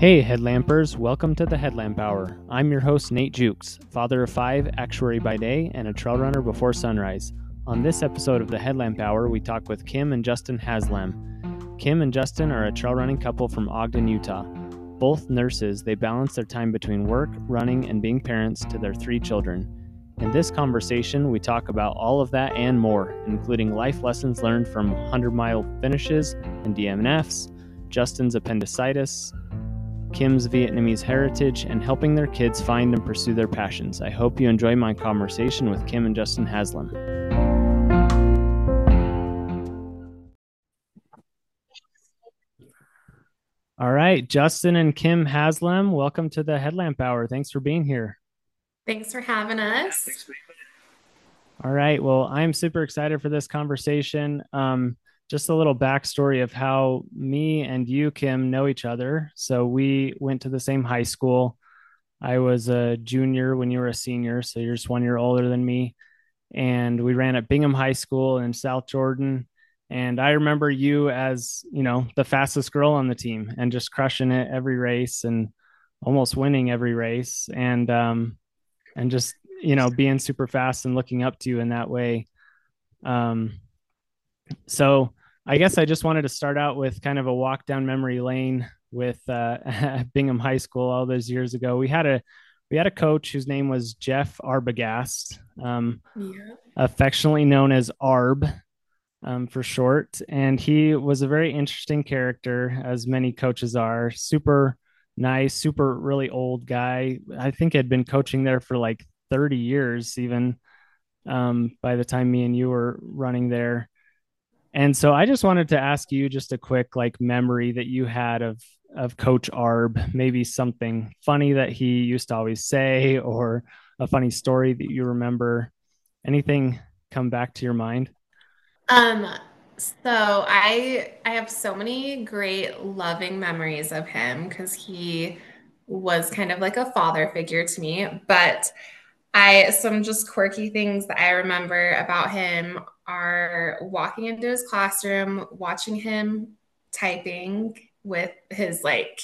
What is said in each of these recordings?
Hey, Headlampers, welcome to the Headlamp Hour. I'm your host, Nate Jukes, father of five, actuary by day, and a trail runner before sunrise. On this episode of the Headlamp Hour, we talk with Kim and Justin Haslam. Kim and Justin are a trail running couple from Ogden, Utah. Both nurses, they balance their time between work, running, and being parents to their three children. In this conversation, we talk about all of that and more, including life lessons learned from 100 mile finishes and DNFs, Justin's appendicitis, Kim's Vietnamese heritage, and helping their kids find and pursue their passions. I hope you enjoy my conversation with Kim and Justin Haslam. All right, Justin and Kim Haslam, welcome to the Headlamp Hour. Thanks for being here. Thanks for having us. All right, well, I'm super excited for this conversation. Um, just a little backstory of how me and you, Kim, know each other. So we went to the same high school. I was a junior when you were a senior, so you're just one year older than me. And we ran at Bingham High School in South Jordan. And I remember you as, you know, the fastest girl on the team and just crushing it every race and almost winning every race. And um and just, you know, being super fast and looking up to you in that way. Um so I guess I just wanted to start out with kind of a walk down memory lane with uh, Bingham High School all those years ago. We had a we had a coach whose name was Jeff Arbogast, um, yeah. affectionately known as Arb um, for short, and he was a very interesting character, as many coaches are. Super nice, super really old guy. I think had been coaching there for like 30 years, even um, by the time me and you were running there. And so I just wanted to ask you just a quick like memory that you had of of Coach Arb, maybe something funny that he used to always say or a funny story that you remember. Anything come back to your mind? Um so I I have so many great loving memories of him cuz he was kind of like a father figure to me, but I some just quirky things that I remember about him are walking into his classroom, watching him typing with his like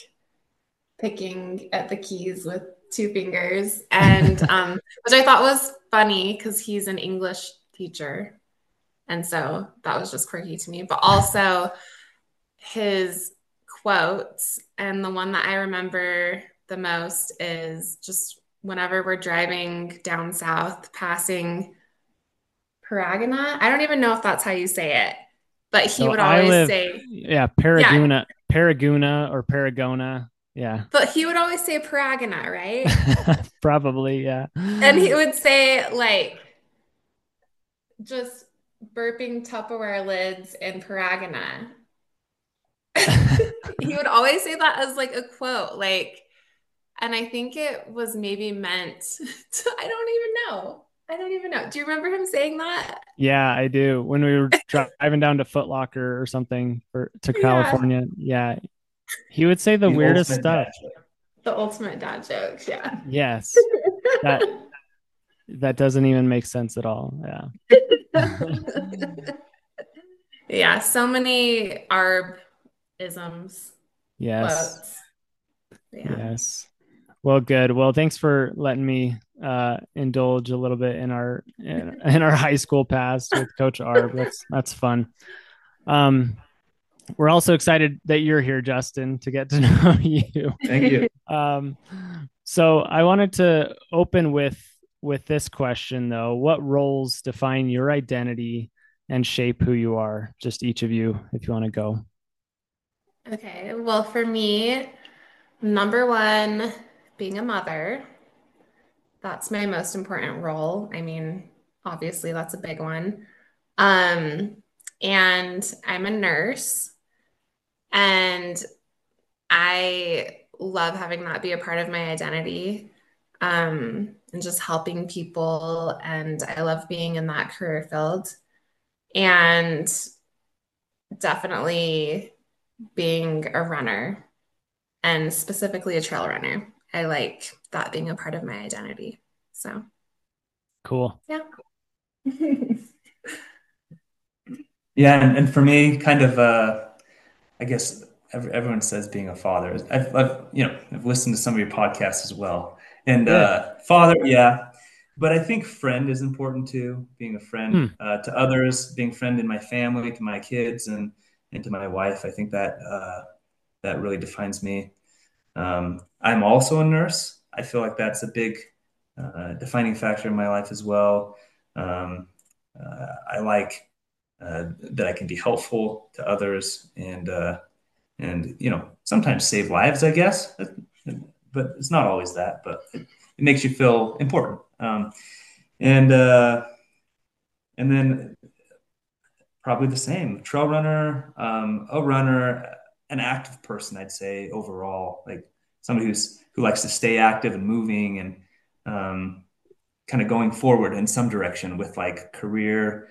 picking at the keys with two fingers, and um, which I thought was funny because he's an English teacher, and so that was just quirky to me. But also his quotes, and the one that I remember the most is just whenever we're driving down south, passing Paragona. I don't even know if that's how you say it, but he so would always live, say, "Yeah, Paragona, yeah. Paragona, or Paragona." Yeah, but he would always say Paragona, right? Probably, yeah. And he would say like just burping Tupperware lids in Paragona. he would always say that as like a quote, like, and I think it was maybe meant to, I don't even know. I don't even know. Do you remember him saying that? Yeah, I do. When we were driving down to Footlocker or something for to California. Yeah. yeah. He would say the, the weirdest stuff. The ultimate dad jokes, yeah. Yes. that that doesn't even make sense at all. Yeah. yeah, so many arb isms. Yes. Yeah. Yes. Well, good. Well, thanks for letting me uh, indulge a little bit in our in, in our high school past with Coach Arb. That's that's fun. Um, we're also excited that you're here, Justin, to get to know you. Thank you. Um, so I wanted to open with with this question though. What roles define your identity and shape who you are? Just each of you, if you want to go. Okay. Well, for me, number one, being a mother that's my most important role. I mean, obviously, that's a big one. Um, and I'm a nurse, and I love having that be a part of my identity um, and just helping people. And I love being in that career field. And definitely being a runner and specifically a trail runner. I like that being a part of my identity. So cool. Yeah. yeah. And, and, for me, kind of, uh, I guess everyone says being a father. I've, I've, you know, I've listened to some of your podcasts as well. And uh, father, yeah, but I think friend is important too. Being a friend Hmm. uh, to others, being friend in my family, to my kids, and and to my wife. I think that uh, that really defines me. Um, I'm also a nurse. I feel like that's a big uh, defining factor in my life as well. Um, uh, I like uh, that I can be helpful to others and uh, and you know sometimes save lives, I guess, but it's not always that. But it, it makes you feel important. Um, and uh, and then probably the same trail runner, um, a runner, an active person. I'd say overall, like somebody who's who likes to stay active and moving and um, kind of going forward in some direction with like career,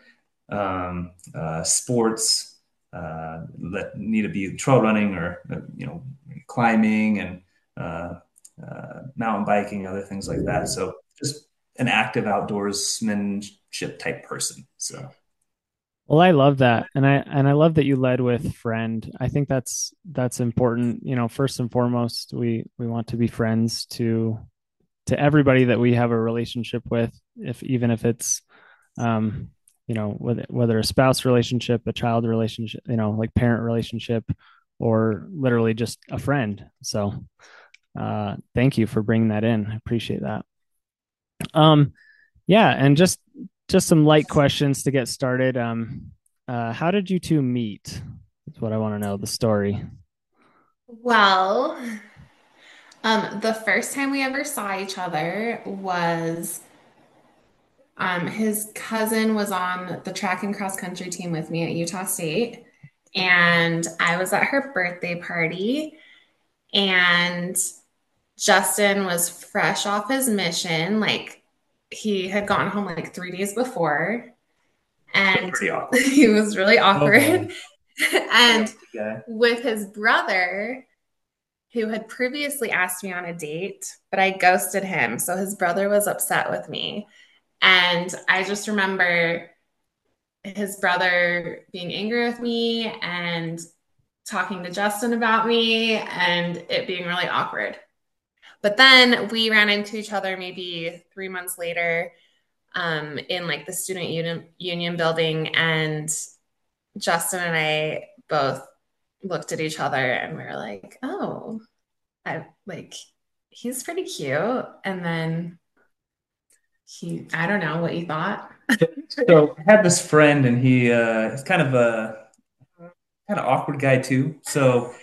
um, uh, sports uh, that need to be trail running or uh, you know climbing and uh, uh, mountain biking, other things like that. So just an active outdoorsmanship type person. So. Well, I love that. And I and I love that you led with friend. I think that's that's important. You know, first and foremost, we we want to be friends to to everybody that we have a relationship with, if even if it's um, you know, whether whether a spouse relationship, a child relationship, you know, like parent relationship, or literally just a friend. So uh thank you for bringing that in. I appreciate that. Um yeah, and just just some light questions to get started. Um, uh, how did you two meet? That's what I want to know. The story. Well, um, the first time we ever saw each other was um, his cousin was on the track and cross country team with me at Utah State, and I was at her birthday party, and Justin was fresh off his mission, like he had gotten home like three days before, and he was really awkward. Okay. and yeah. with his brother, who had previously asked me on a date, but I ghosted him. So his brother was upset with me. And I just remember his brother being angry with me and talking to Justin about me and it being really awkward. But then we ran into each other maybe three months later um, in like the student union, union building. And Justin and I both looked at each other and we were like, oh, I like, he's pretty cute. And then he, I don't know what you thought. so I had this friend and he, uh, is kind of a kind of awkward guy too. So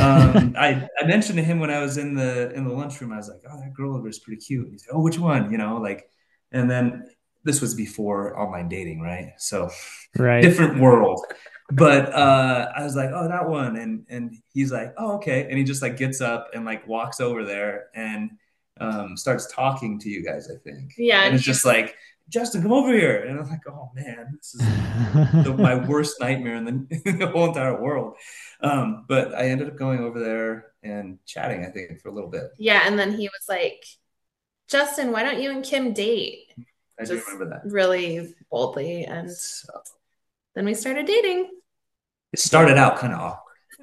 um, I, I mentioned to him when I was in the in the lunchroom, I was like, "Oh, that girl over is pretty cute." He's like, "Oh, which one?" You know, like, and then this was before online dating, right? So, right, different world. But uh, I was like, "Oh, that one," and and he's like, "Oh, okay," and he just like gets up and like walks over there and um, starts talking to you guys. I think, yeah, and it's just like Justin, come over here. And I'm like, oh man, this is the, my worst nightmare in the, in the whole entire world. Um, but I ended up going over there and chatting, I think, for a little bit. Yeah. And then he was like, Justin, why don't you and Kim date? I do remember that. Really boldly. And so. then we started dating. It started out kind of awkward.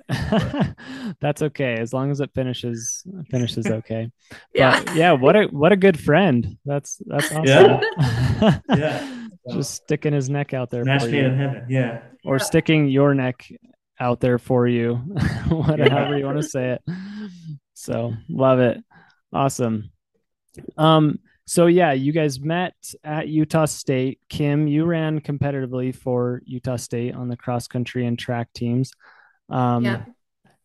That's okay as long as it finishes finishes okay. yeah, but yeah. What a what a good friend. That's that's awesome. Yeah, yeah. Just sticking his neck out there. Match made in heaven. Yeah. Or yeah. sticking your neck out there for you, whatever you want to say it. So love it. Awesome. Um. So yeah, you guys met at Utah State. Kim, you ran competitively for Utah State on the cross country and track teams. Um, yeah.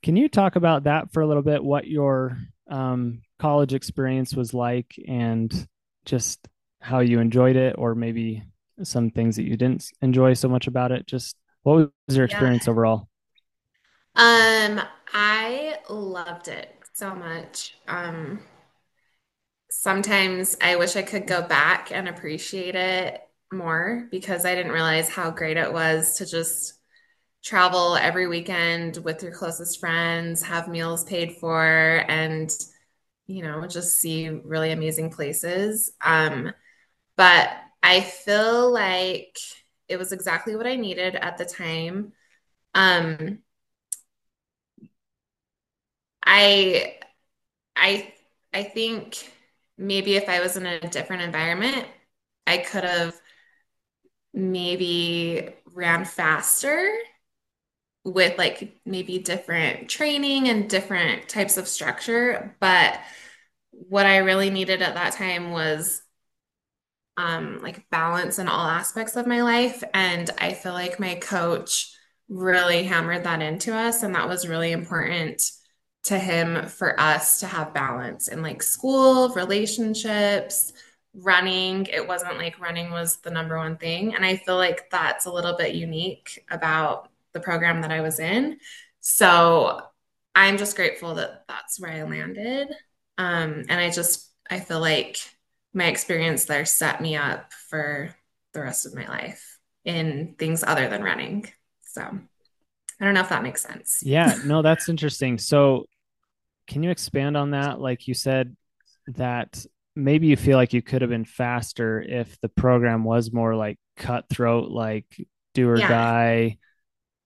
Can you talk about that for a little bit? What your um, college experience was like, and just how you enjoyed it, or maybe some things that you didn't enjoy so much about it? Just what was your experience yeah. overall? Um, I loved it so much. Um, sometimes I wish I could go back and appreciate it more because I didn't realize how great it was to just travel every weekend with your closest friends, have meals paid for, and you know, just see really amazing places. Um, but I feel like it was exactly what I needed at the time. Um, I I I think maybe if I was in a different environment, I could have maybe ran faster with like maybe different training and different types of structure. But what I really needed at that time was um, like balance in all aspects of my life. And I feel like my coach really hammered that into us. And that was really important to him for us to have balance in like school, relationships, running. It wasn't like running was the number one thing. And I feel like that's a little bit unique about the program that I was in. So I'm just grateful that that's where I landed. Um, and I just, I feel like my experience there set me up for the rest of my life in things other than running. So I don't know if that makes sense. Yeah, no, that's interesting. So can you expand on that? Like you said, that maybe you feel like you could have been faster if the program was more like cutthroat, like do or yeah. die,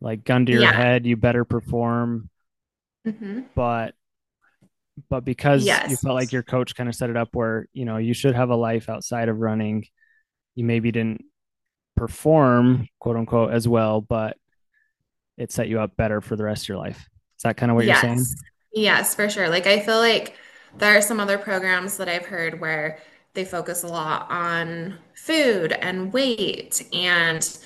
like gun to your yeah. head, you better perform. Mm-hmm. But but because yes. you felt like your coach kind of set it up where you know you should have a life outside of running, you maybe didn't perform quote unquote as well, but it set you up better for the rest of your life. Is that kind of what yes. you're saying? Yes, for sure. Like I feel like there are some other programs that I've heard where they focus a lot on food and weight and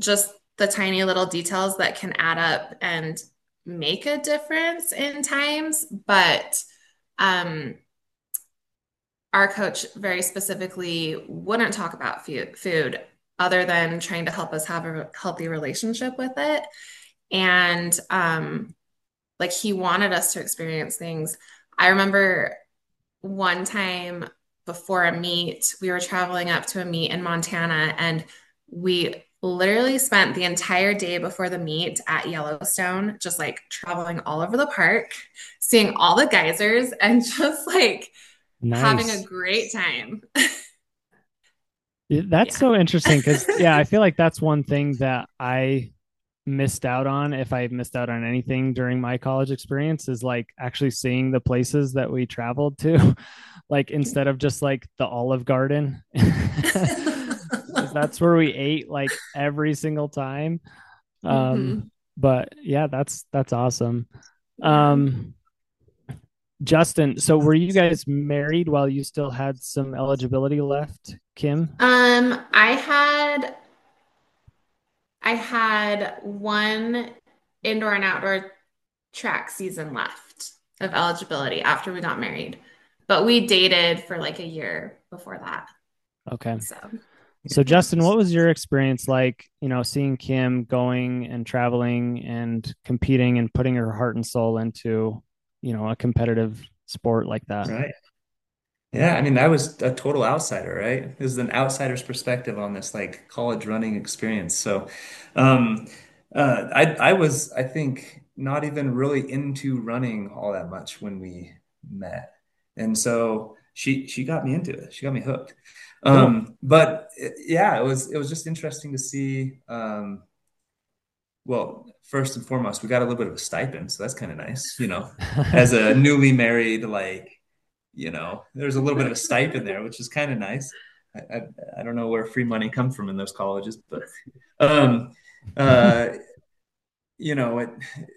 just the tiny little details that can add up and make a difference in times. But um, our coach very specifically wouldn't talk about food other than trying to help us have a healthy relationship with it. And um, like he wanted us to experience things. I remember one time before a meet, we were traveling up to a meet in Montana and we literally spent the entire day before the meet at Yellowstone, just like traveling all over the park, seeing all the geysers and just like nice. having a great time. that's yeah. so interesting because, yeah, I feel like that's one thing that I missed out on if I missed out on anything during my college experience is like actually seeing the places that we traveled to, like instead of just like the Olive Garden. That's where we ate like every single time. Um, mm-hmm. but yeah, that's that's awesome. Um, Justin, so were you guys married while you still had some eligibility left, Kim? Um, I had I had one indoor and outdoor track season left of eligibility after we got married. But we dated for like a year before that. Okay. So so Justin, what was your experience like, you know, seeing Kim going and traveling and competing and putting her heart and soul into, you know, a competitive sport like that? Right. Yeah, I mean, I was a total outsider, right? This is an outsider's perspective on this like college running experience. So, um, uh, I I was, I think, not even really into running all that much when we met, and so she she got me into it. She got me hooked. Um, but yeah, it was it was just interesting to see. Um, well, first and foremost, we got a little bit of a stipend, so that's kind of nice, you know, as a newly married like you know, there's a little bit of a stipend there, which is kind of nice. I, I, I, don't know where free money comes from in those colleges, but um, uh, you know, it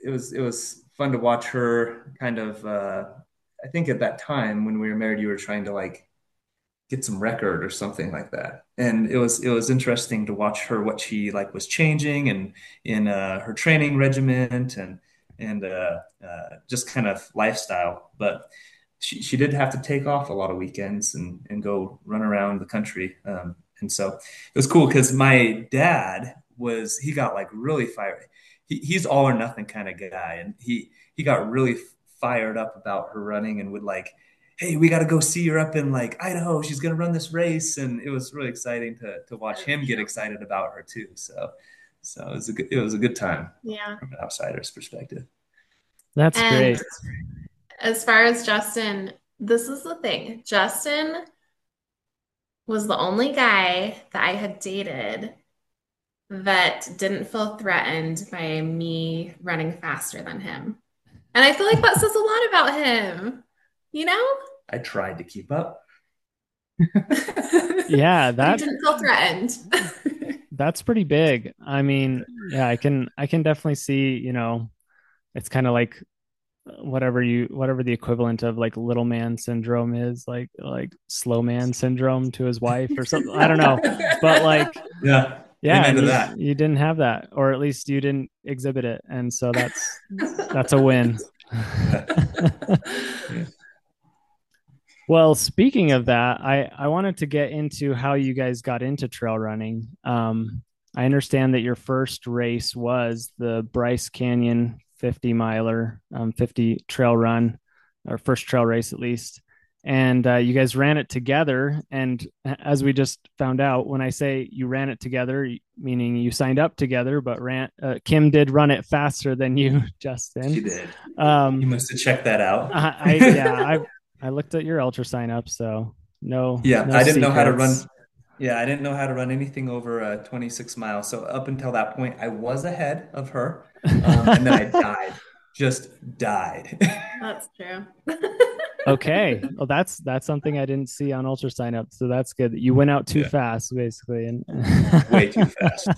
it was it was fun to watch her kind of. Uh, I think at that time when we were married, you were trying to like get some record or something like that, and it was it was interesting to watch her what she like was changing and in uh, her training regiment and and uh, uh, just kind of lifestyle, but she, she did have to take off a lot of weekends and, and go run around the country. Um, and so it was cool because my dad was, he got like really fired. He, he's all or nothing kind of guy. And he, he got really fired up about her running and would like, Hey, we got to go see her up in like Idaho. She's going to run this race. And it was really exciting to, to watch him get excited about her too. So, so it was a good, it was a good time. Yeah. From an outsider's perspective. That's and- great as far as Justin, this is the thing. Justin was the only guy that I had dated that didn't feel threatened by me running faster than him. And I feel like that says a lot about him, you know? I tried to keep up. yeah, that didn't feel threatened. that's pretty big. I mean, yeah, I can I can definitely see, you know, it's kind of like whatever you whatever the equivalent of like little man syndrome is like like slow man syndrome to his wife or something i don't know but like yeah yeah you, that. you didn't have that or at least you didn't exhibit it and so that's that's a win well speaking of that i i wanted to get into how you guys got into trail running um i understand that your first race was the bryce canyon 50 miler, um, 50 trail run, or first trail race at least. And uh, you guys ran it together. And as we just found out, when I say you ran it together, meaning you signed up together, but ran, uh, Kim did run it faster than you, Justin. She did. Um, you must have checked that out. I, I yeah, I I looked at your ultra sign up, so no. Yeah, no I didn't secrets. know how to run. Yeah, I didn't know how to run anything over uh, 26 miles. So up until that point, I was ahead of her um, and then I died, just died. That's true. okay, well that's that's something I didn't see on Ultra Sign Up, so that's good. You went out too yeah. fast, basically, and way too fast.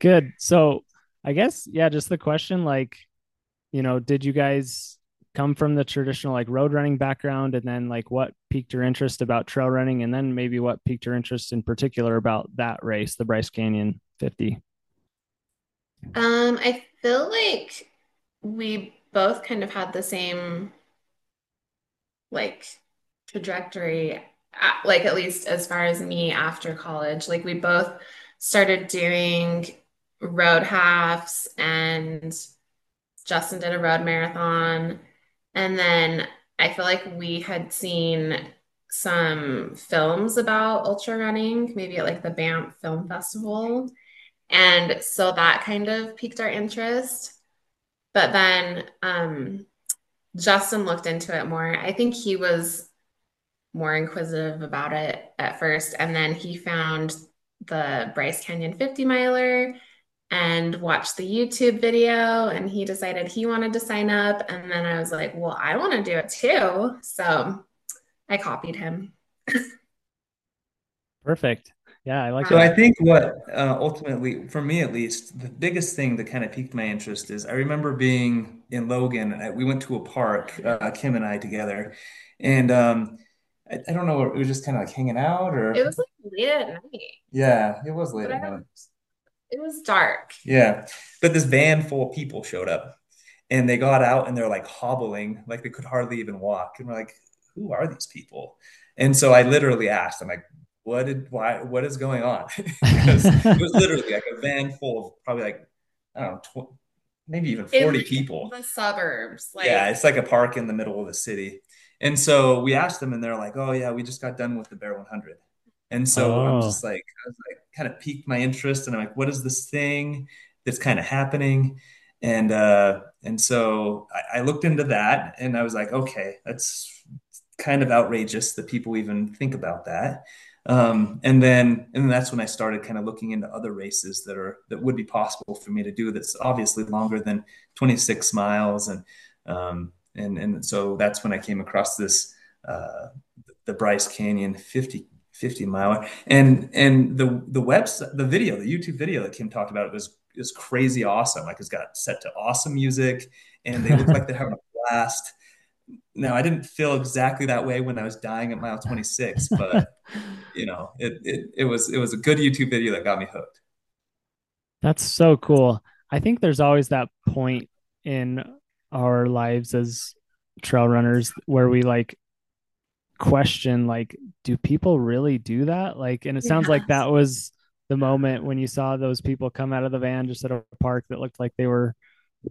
good. So I guess yeah, just the question, like, you know, did you guys come from the traditional like road running background and then like what piqued your interest about trail running and then maybe what piqued your interest in particular about that race the bryce canyon 50 um, I feel like we both kind of had the same like trajectory, like at least as far as me after college. Like we both started doing road halves and Justin did a road marathon. And then I feel like we had seen some films about ultra running, maybe at like the Banff Film Festival. And so that kind of piqued our interest. But then um, Justin looked into it more. I think he was more inquisitive about it at first. And then he found the Bryce Canyon 50 miler and watched the YouTube video and he decided he wanted to sign up. And then I was like, well, I want to do it too. So I copied him. Perfect. Yeah, I like so that. I think what uh, ultimately, for me at least, the biggest thing that kind of piqued my interest is I remember being in Logan. We went to a park, uh, Kim and I together, and um, I, I, don't know, it was just kind of like hanging out, or it was like late at night. Yeah, it was late at night. It was dark. Yeah, but this van full of people showed up, and they got out and they're like hobbling, like they could hardly even walk, and we're like, who are these people? And so I literally asked, I'm like, what did why what is going on? because it was literally like a van full of probably like I don't know, tw- maybe even 40 people. The suburbs. Like... Yeah, it's like a park in the middle of the city. And so we asked them and they're like, "Oh yeah, we just got done with the Bear 100." And so oh. I'm just like I was like kind of piqued my interest and I'm like, "What is this thing that's kind of happening?" And uh and so I, I looked into that and I was like, "Okay, that's kind of outrageous that people even think about that." Um, and then and then that's when I started kind of looking into other races that are that would be possible for me to do that's obviously longer than 26 miles and um, and and so that's when I came across this uh, the Bryce Canyon 50 50 mile and and the the website the video the YouTube video that Kim talked about it was is crazy awesome like it's got set to awesome music and they look like they're having a blast now I didn't feel exactly that way when I was dying at mile 26, but you know, it, it, it was, it was a good YouTube video that got me hooked. That's so cool. I think there's always that point in our lives as trail runners where we like question, like, do people really do that? Like, and it sounds like that was the moment when you saw those people come out of the van just at a park that looked like they were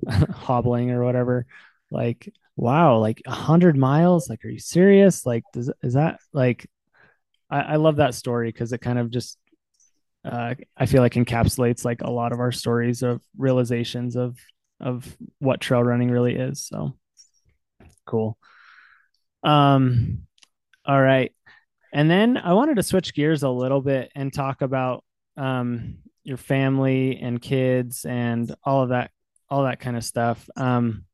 hobbling or whatever. Like, wow, like a hundred miles. Like, are you serious? Like, does is that like? I, I love that story because it kind of just, uh, I feel like encapsulates like a lot of our stories of realizations of of what trail running really is. So cool. Um, all right, and then I wanted to switch gears a little bit and talk about um your family and kids and all of that all that kind of stuff. Um,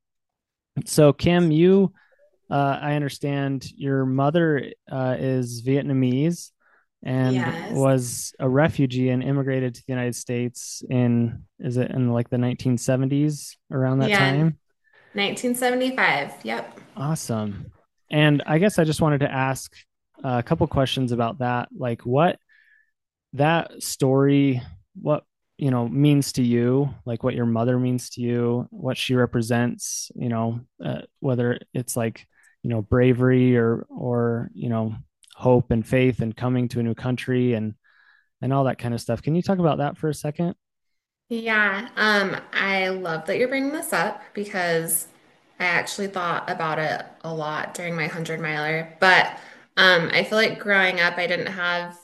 so Kim, you, uh, I understand your mother uh, is Vietnamese and Yes. was a refugee and immigrated to the United States in, is it in like the 1970s around that Yeah, time? 1975. Yep. Awesome. And I guess I just wanted to ask a couple questions about that. Like what that story, what, you know, means to you, like what your mother means to you, what she represents, you know, uh, whether it's like, you know, bravery or, or, you know, hope and faith and coming to a new country and, and all that kind of stuff. Can you talk about that for a second? Yeah, um, I love that you're bringing this up because I actually thought about it a lot during my 100 miler. But um, I feel like growing up, I didn't have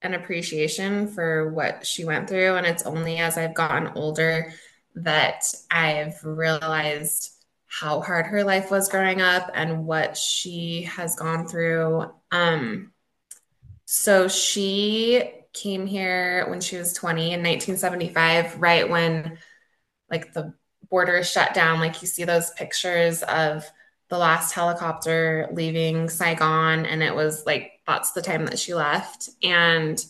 an appreciation for what she went through. And it's only as I've gotten older that I've realized how hard her life was growing up and what she has gone through. Um, so she came here when she was 20 in 1975, right when like the border shut down. Like you see those pictures of the last helicopter leaving Saigon, and it was like that's the time that she left. And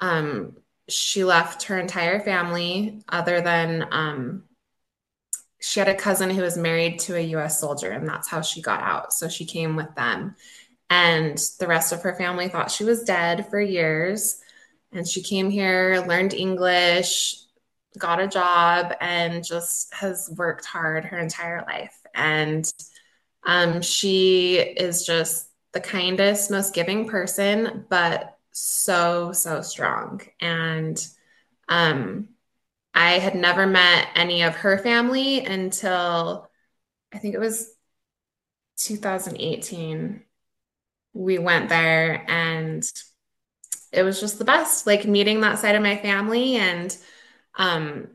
um, she left her entire family, other than um, she had a cousin who was married to a US soldier, and that's how she got out. So she came with them. And the rest of her family thought she was dead for years. And she came here, learned English, got a job, and just has worked hard her entire life. And um, she is just the kindest, most giving person, but so, so strong. And um, I had never met any of her family until I think it was 2018. We went there and it was just the best, like meeting that side of my family. And um,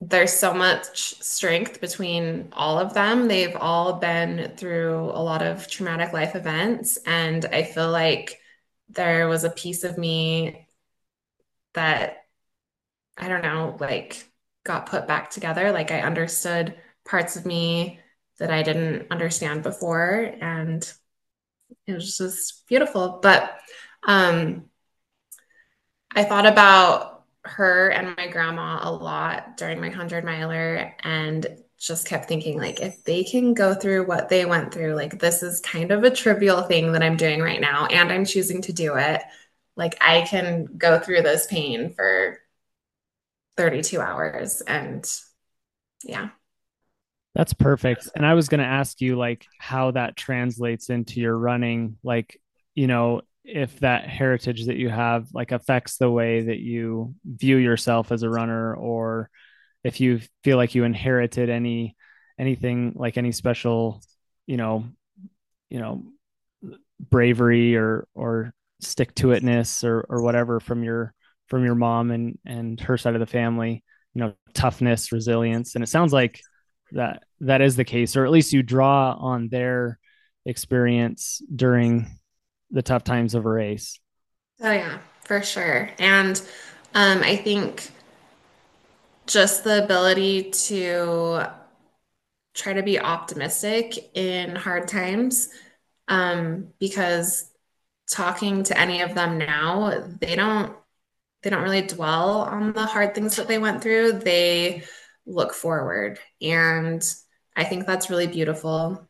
there's so much strength between all of them. They've all been through a lot of traumatic life events. And I feel like there was a piece of me that I don't know, like got put back together. Like I understood parts of me that I didn't understand before, and it was just beautiful. But um, I thought about her and my grandma a lot during my 100 miler and just kept thinking like if they can go through what they went through like this is kind of a trivial thing that i'm doing right now and i'm choosing to do it like i can go through this pain for 32 hours. And yeah. That's perfect. And I was going to ask you like how that translates into your running, like, you know, if that heritage that you have like affects the way that you view yourself as a runner or if you feel like you inherited any anything like any special, you know, you know, bravery or or stick to itness or or whatever from your from your mom and and her side of the family you know toughness resilience. And it sounds like that that is the case or at least you draw on their experience during the tough times of a race oh yeah for sure and um, i think just the ability to try to be optimistic in hard times um, because talking to any of them now they don't they don't really dwell on the hard things that they went through. They look forward. And I think that's really beautiful.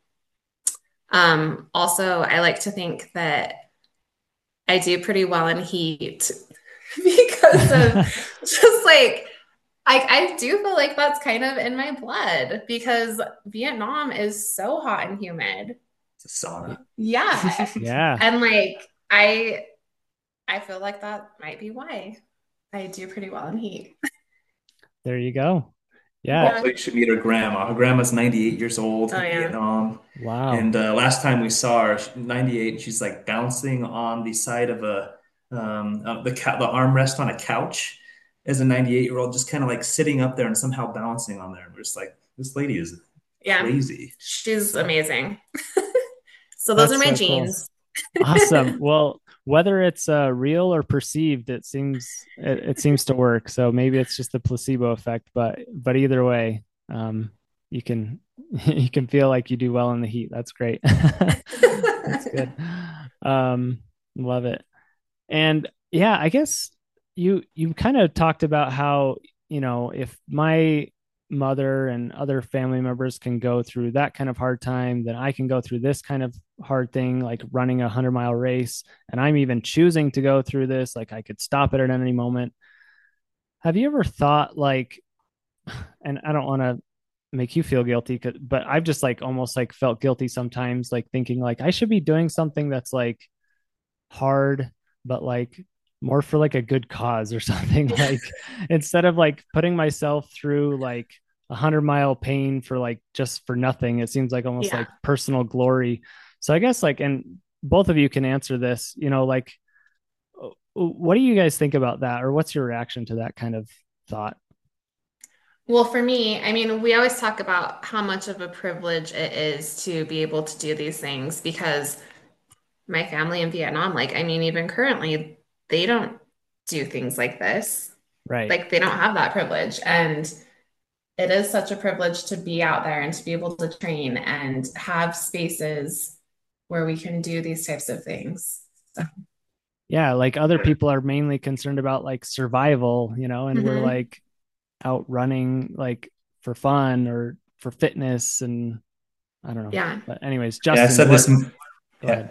Um, also, I like to think that I do pretty well in heat because of just like, I, I do feel like that's kind of in my blood because Vietnam is so hot and humid. It's a sauna. Yeah. yeah. And like, I I feel like that might be why I do pretty well in heat. There you go. Yeah. Also, you should meet her grandma. Her grandma's 98 years old Oh in yeah. Vietnam. Wow. And uh, last time we saw her, she- 98, she's like bouncing on the side of a um, uh, the ca- the armrest on a couch as a 98 year old, just kind of like sitting up there and somehow balancing on there. And we're just like, this lady is Yeah. crazy. She's So amazing. So those That's are my so cool. genes. Awesome. Well, whether it's uh, real or perceived, it seems it, it, seems to work. So maybe it's just the placebo effect, but but either way, um, you can you can feel like you do well in the heat. That's great. That's good. Um, love it. And yeah, I guess you you kind of talked about how you know if my mother and other family members can go through that kind of hard time, then I can go through this kind of hard thing, like running a hundred mile race. And I'm even choosing to go through this. Like I could stop it at any moment. Have you ever thought like, and I don't want to make you feel guilty, but I've just like almost like felt guilty sometimes, like thinking like I should be doing something that's like hard, but like more for like a good cause or something like instead of like putting myself through like a hundred mile pain for like just for nothing it seems like almost yeah. like personal glory so i guess like and both of you can answer this you know like uh, what do you guys think about that or what's your reaction to that kind of thought well, for me, I mean, we always talk about how much of a privilege it is to be able to do these things because my family in Vietnam, like, I mean, even currently, they don't do things like this. Right. Like they don't have that privilege. And it is such a privilege to be out there and to be able to train and have spaces where we can do these types of things. So. Yeah, like other people are mainly concerned about like survival, you know, and mm-hmm. we're like out running like for fun or for fitness and I don't know. Yeah. But anyways, Justin. Yeah, I said this. Yeah.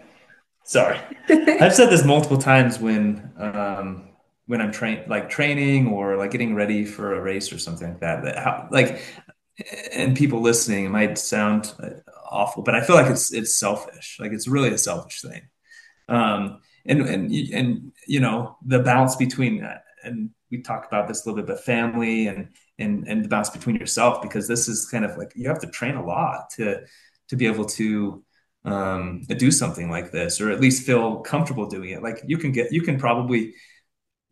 Sorry, I've said this multiple times when um, when I'm train like training or like getting ready for a race or something like that. That how like and people listening, it might sound uh, awful, but I feel like it's it's selfish. Like it's really a selfish thing. Um, and and and you know the balance between that, and we talked about this a little bit, but family and and and the balance between yourself because this is kind of like you have to train a lot to to be able to um, do something like this, or at least feel comfortable doing it. Like you can get, you can probably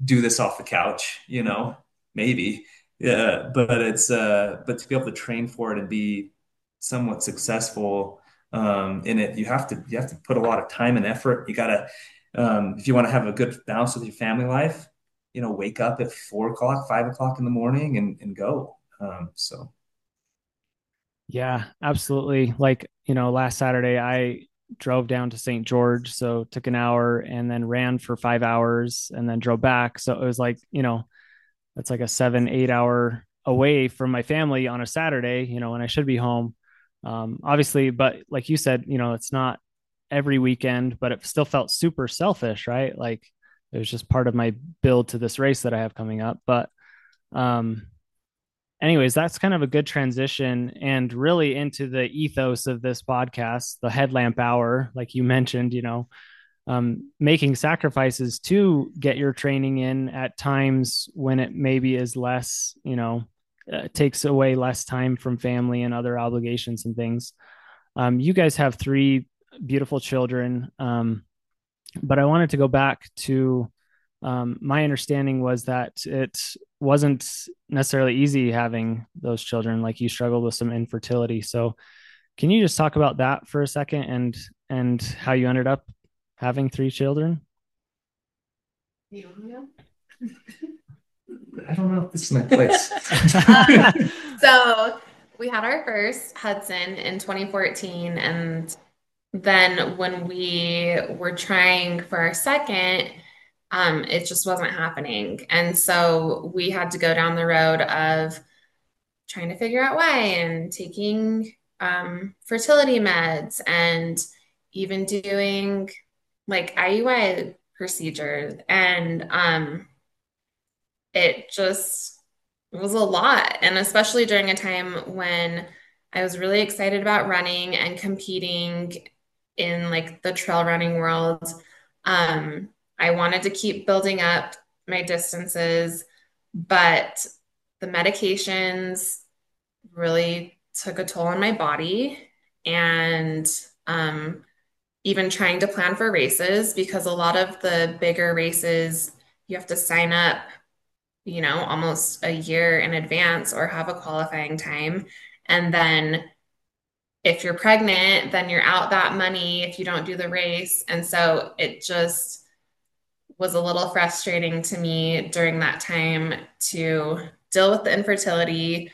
do this off the couch, you know, maybe. Yeah, but it's uh, but to be able to train for it and be somewhat successful um, in it, you have to you have to put a lot of time and effort. You gotta um, if you want to have a good balance with your family life, you know, wake up at four o'clock, five o'clock in the morning and, and go. Um, so yeah, absolutely. Like, you know, last Saturday I drove down to St. George, so took an hour and then ran for 5 hours and then drove back. So it was like, you know, that's like a 7 8 hour away from my family on a Saturday, you know, when I should be home. Um obviously, but like you said, you know, it's not every weekend, but it still felt super selfish, right? Like it was just part of my build to this race that I have coming up, but um anyways, that's kind of a good transition and really into the ethos of this podcast, the headlamp hour, like you mentioned, you know, um, making sacrifices to get your training in at times when it maybe is less, you know, uh, takes away less time from family and other obligations and things. Um, you guys have three beautiful children. Um, but I wanted to go back to um, my understanding was that it wasn't necessarily easy having those children like you struggled with some infertility so can you just talk about that for a second and and how you ended up having three children I don't know if this is my place. so we had our first Hudson in 2014. And then when we were trying for our second, um, it just wasn't happening. And so we had to go down the road of trying to figure out why and taking um, fertility meds and even doing like IUI procedures. And um, it just was a lot. And especially during a time when I was really excited about running and competing in like the trail running world. Um, I wanted to keep building up my distances, but the medications really took a toll on my body. And um, even trying to plan for races, because a lot of the bigger races, you have to sign up, you know, almost a year in advance or have a qualifying time. And then if you're pregnant, then you're out that money if you don't do the race. And so it just, was a little frustrating to me during that time to deal with the infertility,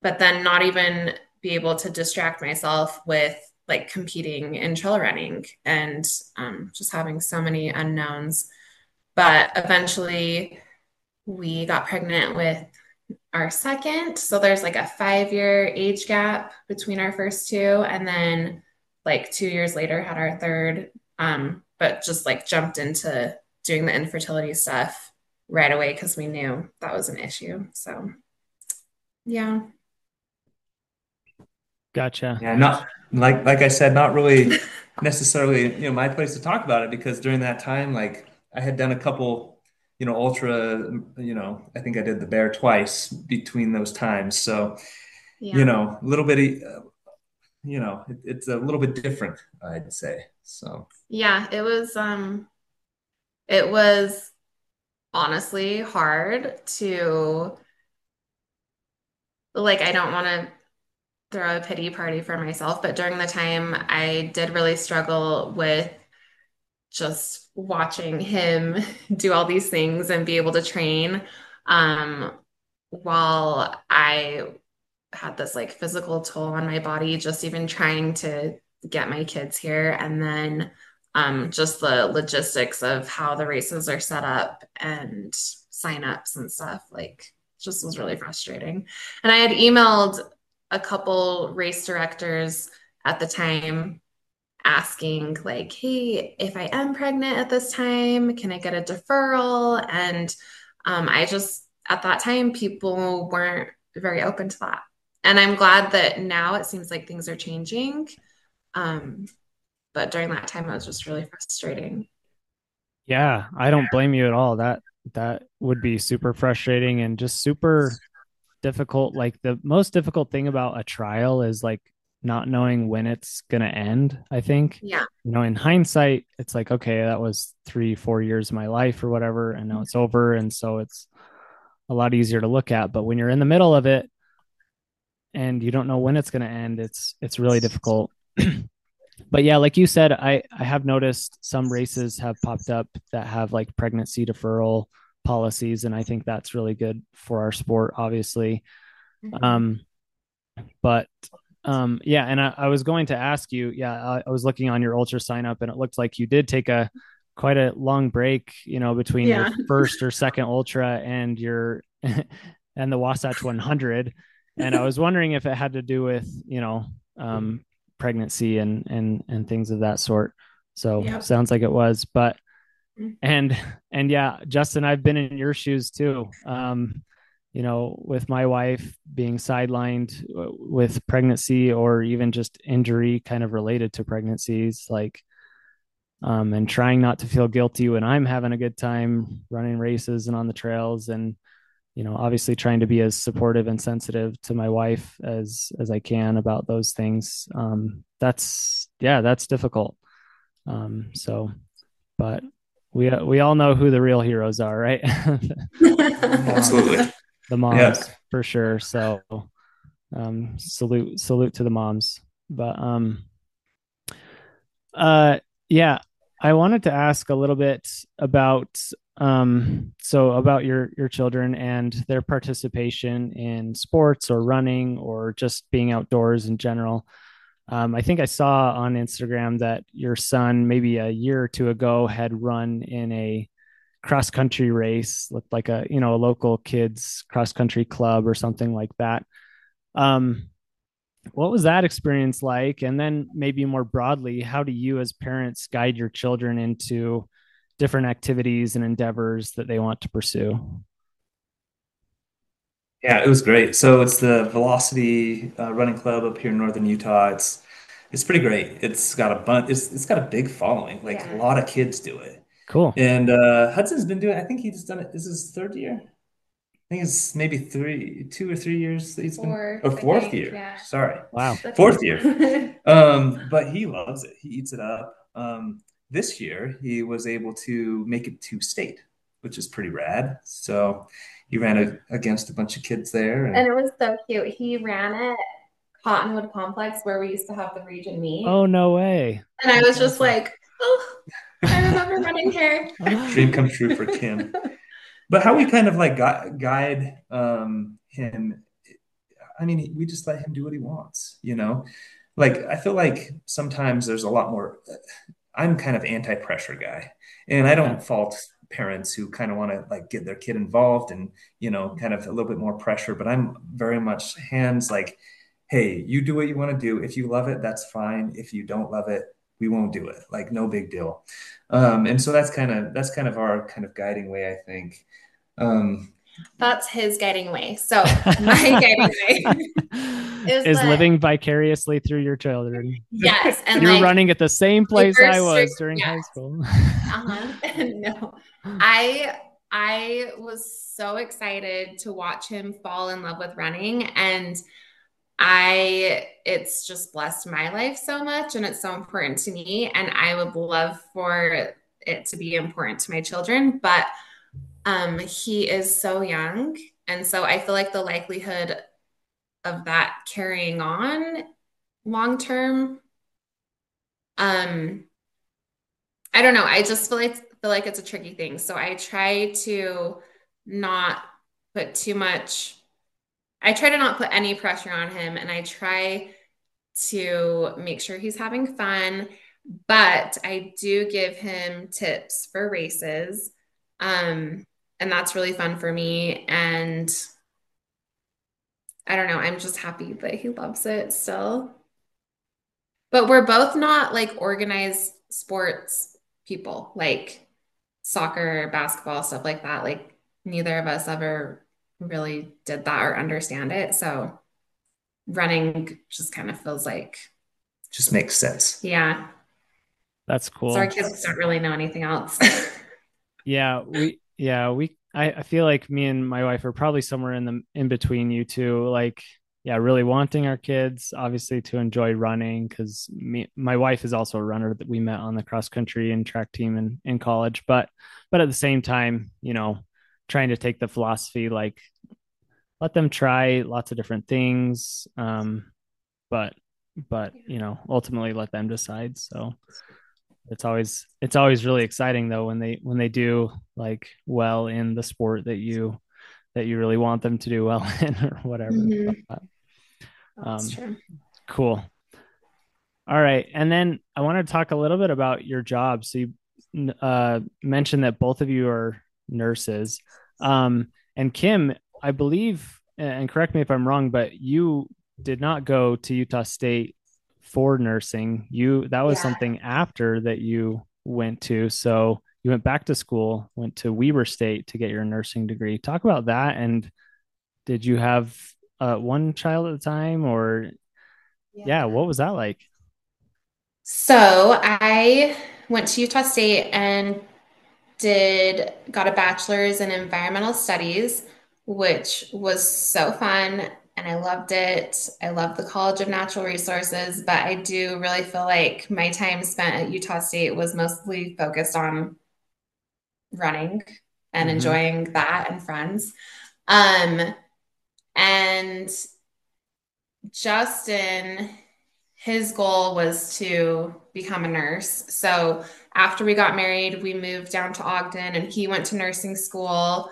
but then not even be able to distract myself with like competing in trail running and um, just having so many unknowns. But eventually, we got pregnant with our second. So there's like a five year age gap between our first two. And then, like, two years later, had our third. Um, but just like jumped into doing the infertility stuff right away because we knew that was an issue. So, yeah. Gotcha. Yeah, not like like I said, not really necessarily, you know, my place to talk about it because during that time, like I had done a couple, you know, ultra, you know, I think I did the bear twice between those times. So, Yeah. you know, a little bit, uh, you know, it, it's a little bit different, I'd say. So, Yeah. It was, um, it was honestly hard to, like, I don't want to throw a pity party for myself, but during the time I did really struggle with just watching him do all these things and be able to train um, while I had this like physical toll on my body, just even trying to get my kids here. And then um, just the logistics of how the races are set up and signups and stuff, like just was really frustrating. And I had emailed a couple race directors at the time asking like hey if i am pregnant at this time can i get a deferral? And um, i just at that time people weren't very open to that. And i'm glad that now it seems like things are changing. Um, but during that time it was just really frustrating Yeah, I don't blame you at all. That that would be super frustrating and just super difficult. Like the most difficult thing about a trial is like not knowing when it's gonna end, I think. yeah You know, in hindsight, it's like, okay, that was three, four years of my life or whatever, and now mm-hmm. it's over. And so it's a lot easier to look at. But when you're in the middle of it and you don't know when it's gonna end, it's it's really difficult. but yeah, like you said, I I have noticed some races have popped up that have like pregnancy deferral policies, and I think that's really good for our sport, obviously. Mhm. Um, but um, yeah, and I, I was going to ask you, yeah, I, I was looking on your ultra sign up, and it looked like you did take a quite a long break, you know, between your first or second ultra and your and the Wasatch 100. And I was wondering if it had to do with, you know, um, pregnancy and and and things of that sort. So yep sounds like it was, but Mm. and and yeah, Justin, I've been in your shoes too. Um, you know, with my wife being sidelined with pregnancy or even just injury kind of related to pregnancies, like um, and trying not to feel guilty when I'm having a good time running races and on the trails and you know obviously trying to be as supportive and sensitive to my wife as as I can about those things. Um that's yeah that's difficult. Um so but we we all know who the real heroes are right? The moms absolutely. the Yeah. moms for sure. So um salute salute to the moms. But um uh, yeah, I wanted to ask a little bit about um so about your your children and their participation in sports or running or just being outdoors in general. Um, I think I saw on Instagram that your son maybe a year or two ago had run in a cross country race, looked like a you know a local kids cross country club or something like that. Um, what was that experience like? And then maybe more broadly, how do you as parents guide your children into different activities and endeavors that they want to pursue? Yeah, it was great. So it's the Velocity uh, Running Club up here in northern Utah. It's it's pretty great. It's got a bunch. It's it's got a big following. Like a lot of kids do it. Cool. And uh, Hudson's been doing. I think he's done it. This is his third year. I think it's maybe three, two or three years that he's been, fourth or fourth think year. yeah Sorry, Wow. that's fourth year. Um, but he loves it. He eats it up. Um, this year he was able to make it to state, which is pretty rad. So he ran a, against a bunch of kids there, And and it was so cute. He ran at Cottonwood Complex where we used to have the region meet. Oh, no way. And I was just like, oh, I remember running here. Dream come true for Kim. But how we kind of like guide um, him, I mean, we just let him do what he wants, you know? Like, I feel like sometimes there's a lot more, I'm kind of anti-pressure guy and I don't fault parents who kind of want to like get their kid involved and, you know, kind of a little bit more pressure, but I'm very much hands like, hey, you do what you want to do. If you love it, that's fine. If you don't love it, we won't do it. Like no big deal. Um, and so that's kind of that's kind of our kind of guiding way, I think. Um, that's his guiding way. So my guiding way is, is living vicariously through your children. Yes, and you're like, running at the same place I was during yes. high school. uh-huh. no, I I was so excited to watch him fall in love with running and I it's just blessed my life so much and it's so important to me and I would love for it to be important to my children but um he is so young and so I feel like the likelihood of that carrying on long term um I don't know I just feel like feel like it's a tricky thing so I try to not put too much I try to not put any pressure on him and I try to make sure he's having fun, but I do give him tips for races. Um, and that's really fun for me. And I don't know, I'm just happy that he loves it still. But we're both not like organized sports people, like soccer, basketball, stuff like that. Like neither of us ever really did that or understand it. So running just kind of feels like just makes sense. Yeah. That's cool. So our kids don't really know anything else. yeah, we yeah, we I, I feel like me and my wife are probably somewhere in the in between you two. Like, yeah, really wanting our kids obviously to enjoy running because me my wife is also a runner that we met on the cross country and track team in, in college. But but at the same time, you know, trying to take the philosophy like let them try lots of different things um, but but you know ultimately let them decide so it's always it's always really exciting though when they when they do like well in the sport that you that you really want them to do well in or whatever. Mm-hmm. but, um, cool. All right. And then i want to talk a little bit about your job. So you uh, mentioned that both of you are nurses. Um, and Kim, I believe, and correct me if I'm wrong, but you did not go to Utah State for nursing. You that was yeah. something after that you went to. So you went back to school, went to Weber State to get your nursing degree. Talk about that. And did you have uh, one child at the time, or yeah. yeah, what was that like? So I went to Utah State and did got a bachelor's in environmental studies, which was so fun and I loved it. I love the College of Natural Resources, but I do really feel like my time spent at Utah State was mostly focused on running and mm-hmm. enjoying that and friends. Um, and Justin, his goal was to become a nurse. So after we got married, we moved down to Ogden and he went to nursing school.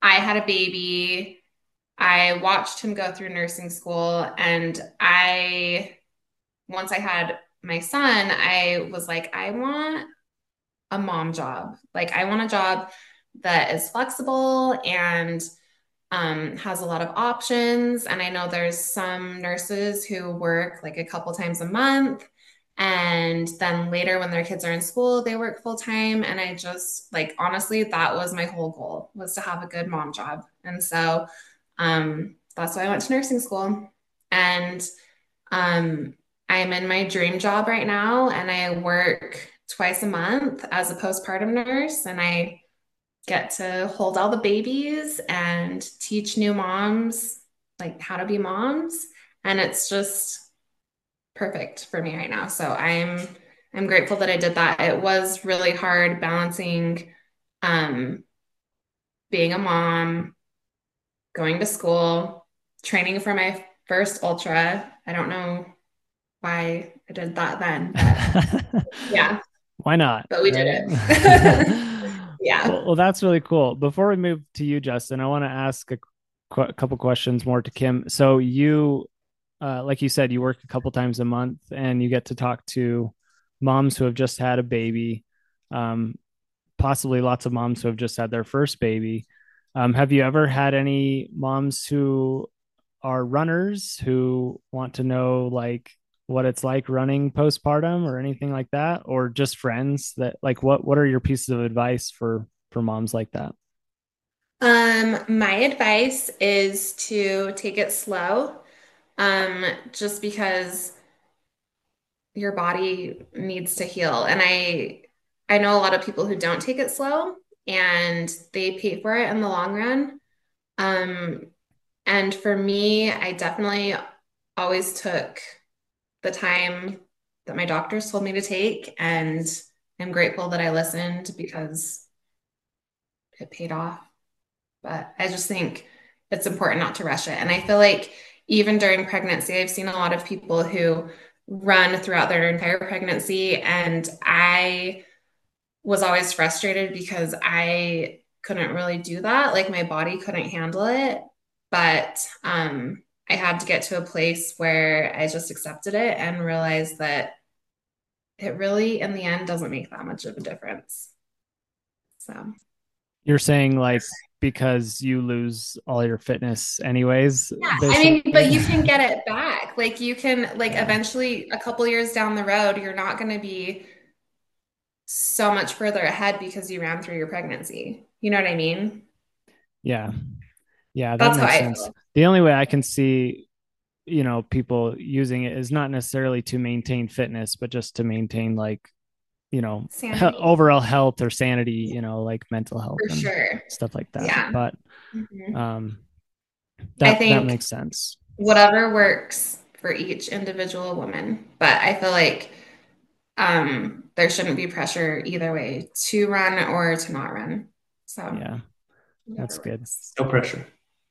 I had a baby. I watched him go through nursing school and I once I had my son, I was like I want a mom job. Like I want a job that is flexible and um, has a lot of options. And I know there's some nurses who work like a couple times a month and then later when their kids are in school they work full time and i just like honestly that was my whole goal was to have a good mom job and so um, that's why i went to nursing school and um, i'm in my dream job right now and i work twice a month as a postpartum nurse and i get to hold all the babies and teach new moms like how to be moms and it's just perfect for me right now. So I'm I'm grateful that I did that. It was really hard balancing um, being a mom, going to school, training for my first ultra. I don't know why I did that then. yeah. Why not? But we right? did it. yeah. Well, well, that's really cool. Before we move to you, Justin, I want to ask a, qu- a couple questions more to Kim. So you, uh, like you said, you work a couple times a month, and you get to talk to moms who have just had a baby, um, possibly lots of moms who have just had their first baby. Um, have you ever had any moms who are runners who want to know like what it's like running postpartum or anything like that? Or just friends that like what what are your pieces of advice for for moms like that? Um my advice is to take it slow um just because your body needs to heal. And i i know a lot of people who don't take it slow and they pay for it in the long run um and for me i definitely always took the time that my doctors told me to take. And I'm grateful that I listened because it paid off. But I just think it's important not to rush it. And I feel like even during pregnancy, I've seen a lot of people who run throughout their entire pregnancy. And I was always frustrated because I couldn't really do that. Like my body couldn't handle it. But um, I had to get to a place where I just accepted it and realized that it really, in the end, doesn't make that much of a difference. So you're saying like because you lose all your fitness anyways yeah basically. i mean but you can get it back like you can like yeah. eventually a couple years down the road you're not going to be so much further ahead because you ran through your pregnancy you know what i mean yeah yeah, that That's makes sense. The only way I can see, you know, people using it is not necessarily to maintain fitness, but just to maintain like, you know, he- overall health or sanity, you know, like mental health For sure. stuff like that. Yeah. But mm-hmm. um that, that makes sense. Whatever works for each individual woman. But I feel like um there shouldn't be pressure either way to run or to not run. So yeah. That's good. No pressure.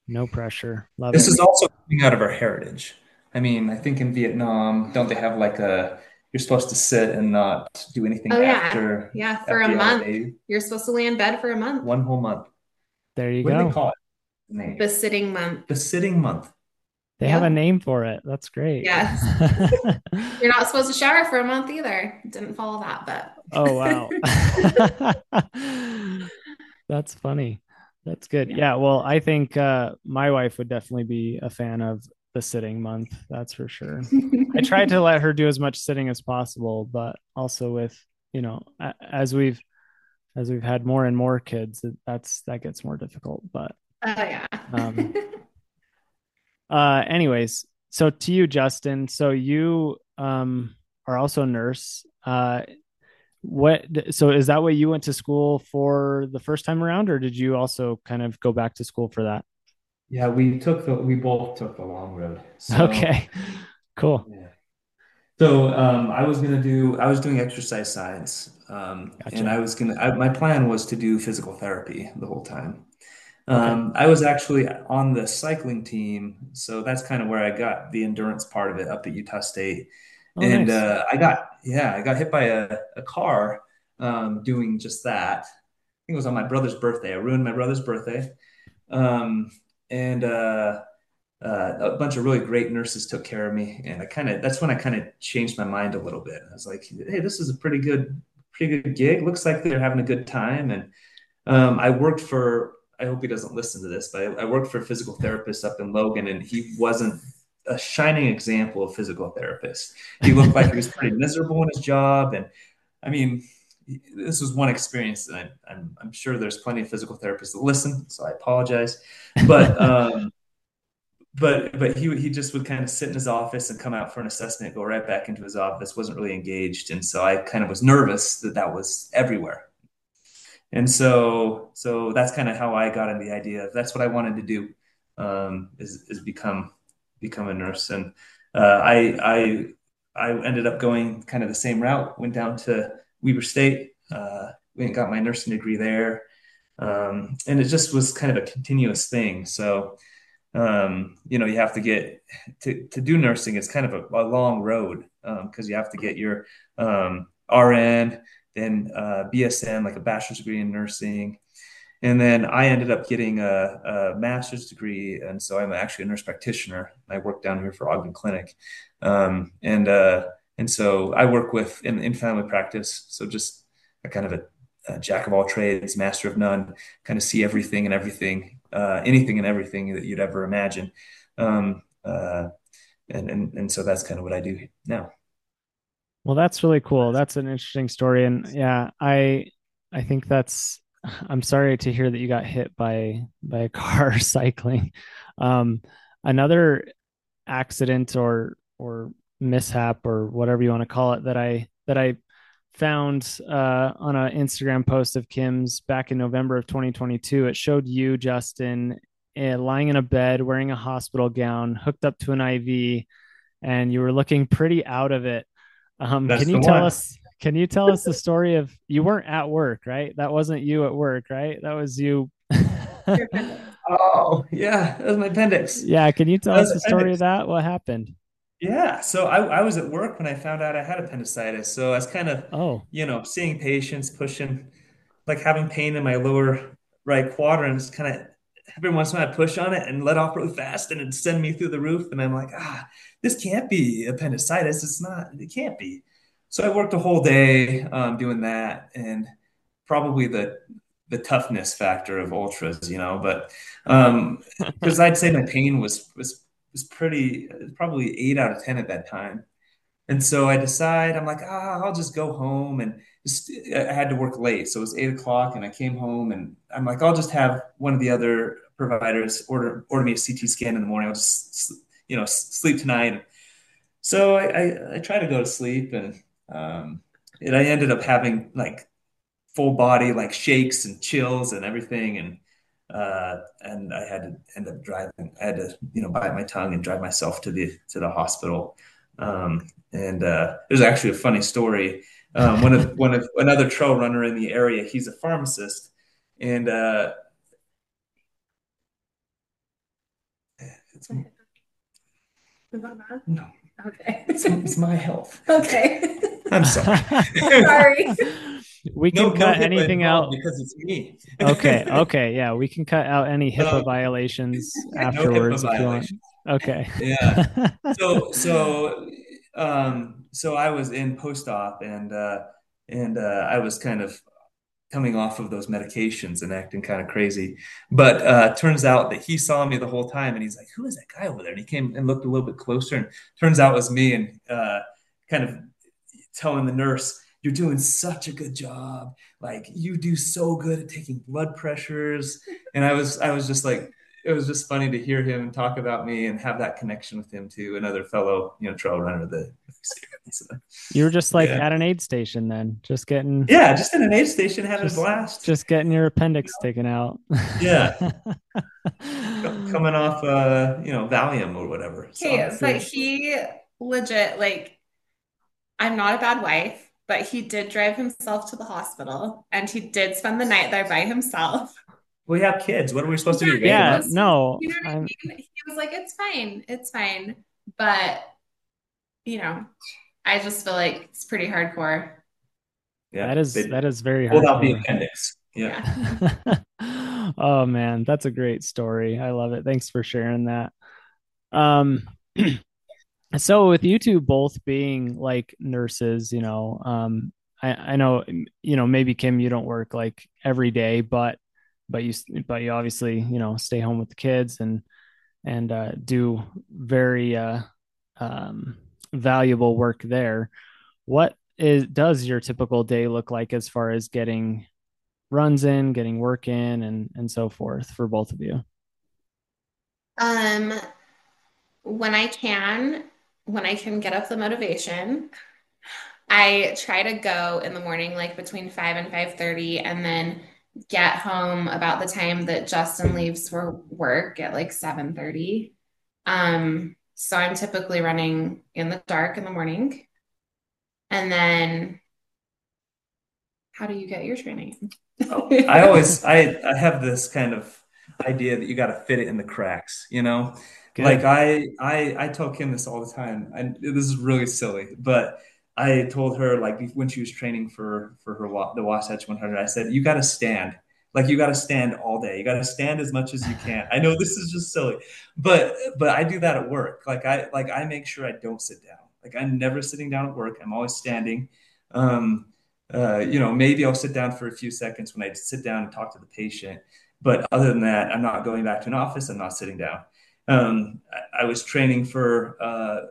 No pressure. Love this it. is also coming out of our heritage. I mean, I think in Vietnam, don't they have like a you're supposed to sit and not do anything oh, after? Yeah, yeah for after a month. You're supposed to lay in bed for a month. One whole month. There you what go. What do they call it? The, the sitting month. The sitting month. They have a name for it. That's great. Yes. You're not supposed to shower for a month either. Didn't follow that, but. oh, wow. That's funny. That's good. Yeah. yeah. Well, I think uh, my wife would definitely be a fan of the sitting month. That's for sure. I tried to let her do as much sitting as possible, but also with you know as we've as we've had more and more kids, that's that gets more difficult. But oh yeah. um, uh, anyways, so to you, Justin. So you um are also a nurse. Uh, what so is that what you went to school for the first time around or did you also kind of go back to school for that yeah we took the we both took the long road so, okay cool yeah. so um, i was to do i was doing exercise science um, gotcha. and i was going to my plan was to do physical therapy the whole time um, okay. i was actually on the cycling team so that's kind of where i got the endurance part of it up at utah state Oh, and nice. uh, I got yeah, I got hit by a, a car um, doing just that. I think it was on my brother's birthday. I ruined my brother's birthday, um, and uh, uh, a bunch of really great nurses took care of me. And I kind of that's when I kind of changed my mind a little bit. I was like, hey, this is a pretty good pretty good gig. Looks like they're having a good time. And um, I worked for. I hope he doesn't listen to this, but I, I worked for a physical therapist up in Logan, and he wasn't a shining example of physical therapist. He looked like he was pretty miserable in his job, and I mean, this was one experience that I, am I'm sure there's plenty of physical therapists that listen, so I apologize. But um, but but he he just would kind of sit in his office and come out for an assessment, go right back into his office, wasn't really engaged, and so I kind of was nervous that that was everywhere. And so so that's kind of how I got into the idea that's what I wanted to do um, is is become become a nurse. And uh, I, I, I ended up going kind of the same route. Went down to Weber State, uh, went and got my nursing degree there, um, and it just was kind of a continuous thing. So, um, you know, you have to get to to do nursing. It's kind of a, a long road because um, you have to get your um, RN, then uh, BSN, like a bachelor's degree in nursing. And then I ended up getting a, a, master's degree. And so I'm actually a nurse practitioner. I work down here for Ogden Clinic. Um, and, uh, and so I work with in, in family practice. So just a kind of a, a, jack of all trades, master of none, kind of see everything and everything, uh, anything and everything that you'd ever imagine. Um, uh, and, and, and so that's kind of what I do now. Well, that's really cool. That's an interesting story. And yeah, I, I think that's, I'm sorry to hear that you got hit by, by a car cycling. Um, another accident or, or mishap or whatever you want to call it that I, that I found uh, on an Instagram post of Kim's back in November of 2022. It showed you, Justin, uh, lying in a bed, wearing a hospital gown, hooked up to an IV, and you were looking pretty out of it. Um, can you tell one. us? Can you tell us the story of you weren't at work, right? That wasn't you at work, right? That was you. oh yeah, that was my appendix. Yeah, can you tell us the appendix. story of that? What happened? Yeah, so I, I was at work when I found out I had appendicitis. So I was kind of, oh, you know, seeing patients, pushing, like having pain in my lower right quadrant, kind of every once in a while I push on it and let off really fast and it'd send me through the roof. And I'm like, ah, this can't be appendicitis. It's not, it can't be. So I worked a whole day um, doing that and probably the, the toughness factor of ultras, you know, but because um, I'd say my pain was, was, was pretty, probably eight out of 10 at that time. And so I decide, I'm like, ah, I'll just go home. And just, I had to work late. So it was eight o'clock and I came home and I'm like, I'll just have one of the other providers order, order me a CT scan in the morning. I'll just, you know, sleep tonight. So I, I, I try to go to sleep and, um, and I ended up having like full body, like shakes and chills and everything. And, uh, and I had to end up driving. I had to, you know, bite my tongue and drive myself to the to the hospital. Um, and uh, there's actually a funny story. Um, one of one of another trail runner in the area. He's a pharmacist, and uh, it's, no, okay, it's, it's my health. Okay, I'm sorry. sorry. We can no, cut no anything out because it's me. okay, okay, yeah, we can cut out any HIPAA violations afterwards no HIPAA if violations. you want. Okay. Yeah. So so um, so I was in post-op and uh, and uh, I was kind of coming off of those medications and acting kind of crazy. But uh, turns out that he saw me the whole time and he's like, "Who is that guy over there?" And he came and looked a little bit closer and turns out it was me and uh, kind of telling the nurse, "You're doing such a good job. Like you do so good at taking blood pressures." And I was I was just like it was just funny to hear him talk about me and have that connection with him too, another fellow, you know, trail runner that so, you were just like yeah. at an aid station then, just getting yeah, just in an aid station having just, a blast. Just getting your appendix taken out. yeah. Coming off uh, you know, Valium or whatever. Okay, so, but he legit like I'm not a bad wife, but he did drive himself to the hospital and he did spend the night there by himself we have kids. What are we supposed to do? Yeah, no. You know what I mean? He was like, "It's fine, it's fine," but you know, I just feel like it's pretty hardcore. Yeah, that is that is very hard. Hold out the appendix. Yeah. yeah. oh man, that's a great story. I love it. Thanks for sharing that. Um. so with you two both being like nurses, you know, um, I, I know, you know, maybe Kim, you don't work like every day, but but you but you obviously you know stay home with the kids and and uh, do very uh, um, valuable work there. What is does your typical day look like as far as getting runs in, getting work in, and and so forth for both of you? Um, when I can, when I can get up the motivation, I try to go in the morning, like between five and five thirty, and then get home about the time that Justin leaves for work at like 7:30. Um, so I'm typically running in the dark in the morning. And then how do you get your training? oh, I always I I have this kind of idea that you got to fit it in the cracks, you know? Good. Like I I I tell Kim this all the time. And this is really silly, but I told her like when she was training for for her the Wasatch 100, I said you got to stand. Like you got to stand all day. You got to stand as much as you can. I know this is just silly, but but I do that at work. Like I like I make sure I don't sit down. Like I'm never sitting down at work. I'm always standing. Um, uh, you know, maybe I'll sit down for a few seconds when I sit down and talk to the patient. But other than that, I'm not going back to an office. I'm not sitting down. Um, I, I, was training for uh,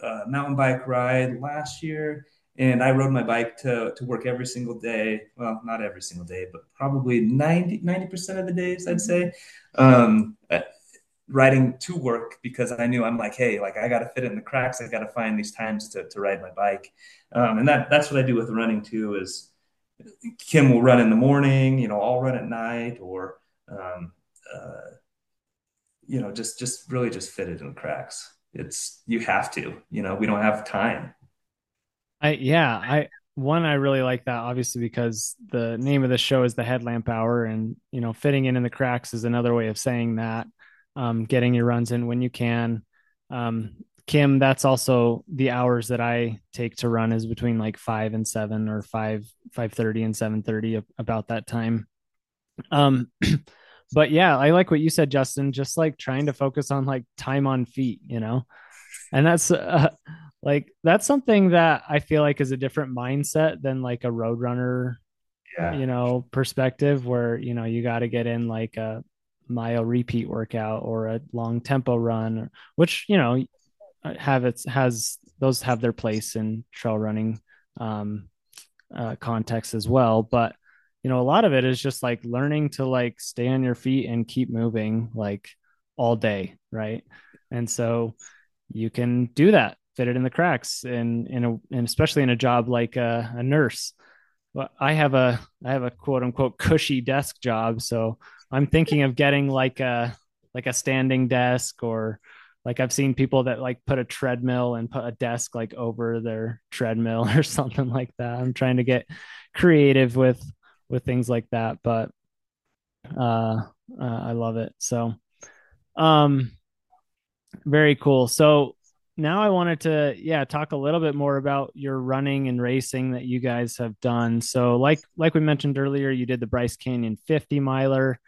a mountain bike ride last year, and I rode my bike to, to work every single day. Well, not every single day, but probably 90, 90% of the days, I'd say. Um, riding to work because I knew I'm like, hey, like I got to fit in the cracks. I got to find these times to, to ride my bike. Um, and that that's what I do with running too is Kim will run in the morning, you know, I'll run at night or, um, uh, you know, just, just really just fit it in the cracks. It's, you have to, you know, we don't have time. I, yeah, I, one, I really like that obviously because the name of the show is the headlamp hour and, you know, fitting in in the cracks is another way of saying that, um, getting your runs in when you can. Um, Kim, that's also the hours that I take to run is between like five and seven or five, five thirty and seven thirty about that time. Um, but yeah, I like what you said, Justin, just like trying to focus on like time on feet, you know, and that's uh, like, that's something that I feel like is a different mindset than like a road runner, yeah. you know, perspective where, you know, you got to get in like a mile repeat workout or a long tempo run, which, you know, have its has those have their place in trail running um, uh, context as well. But you know, a lot of it is just like learning to like stay on your feet and keep moving like all day, right? And so you can do that, fit it in the cracks, and in a and especially in a job like a, a nurse. Well, I have a I have a quote unquote cushy desk job, so I'm thinking of getting like a like a standing desk or like I've seen people that like put a treadmill and put a desk like over their treadmill or something like that. I'm trying to get creative with with things like that, but uh, uh I love it. So um very cool. So now I wanted to yeah, talk a little bit more about your running and racing that you guys have done. So like like we mentioned earlier, you did the Bryce Canyon 50 miler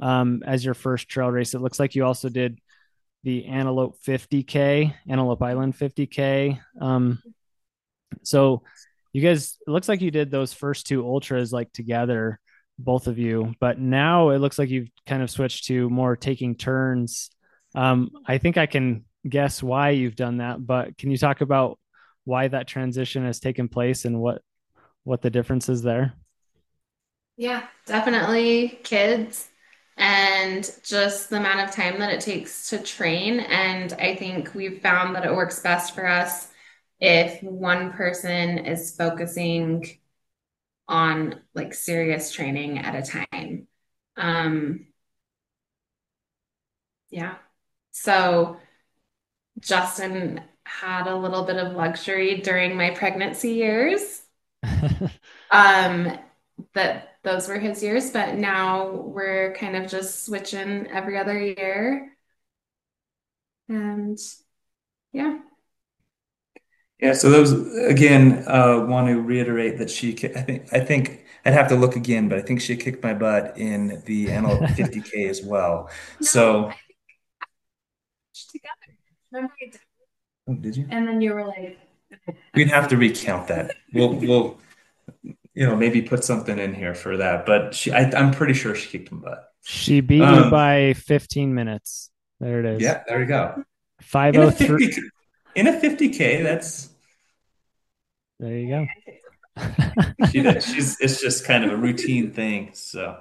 um as your first trail race. It looks like you also did the Antelope 50K, Antelope Island 50K. Um, so you guys, it looks like you did those first two ultras like together, both of you, but now it looks like you've kind of switched to more taking turns. Um, I think I can guess why you've done that, but can you talk about why that transition has taken place and what what the difference is there? Yeah, definitely kids and just the amount of time that it takes to train. And I think we've found that it works best for us if one person is focusing on like serious training at a time. Um, yeah. So Justin had a little bit of luxury during my pregnancy years. um, that those were his years, but now we're kind of just switching every other year. And yeah. Yeah, so those again, uh, want to reiterate that she, I think, I think I'd have to look again, but I think she kicked my butt in the Antelope 50K as well. No, so together. Remember you did? Oh, did you? And then you were like, we'd have to recount that. We'll, we'll, you know, maybe put something in here for that. But she, I, am pretty sure she kicked my butt. She beat um, you by 15 minutes. There it is. Yeah, there you go. 503. In a 50K, that's. There you go. she did. She's, it's just kind of a routine thing. So,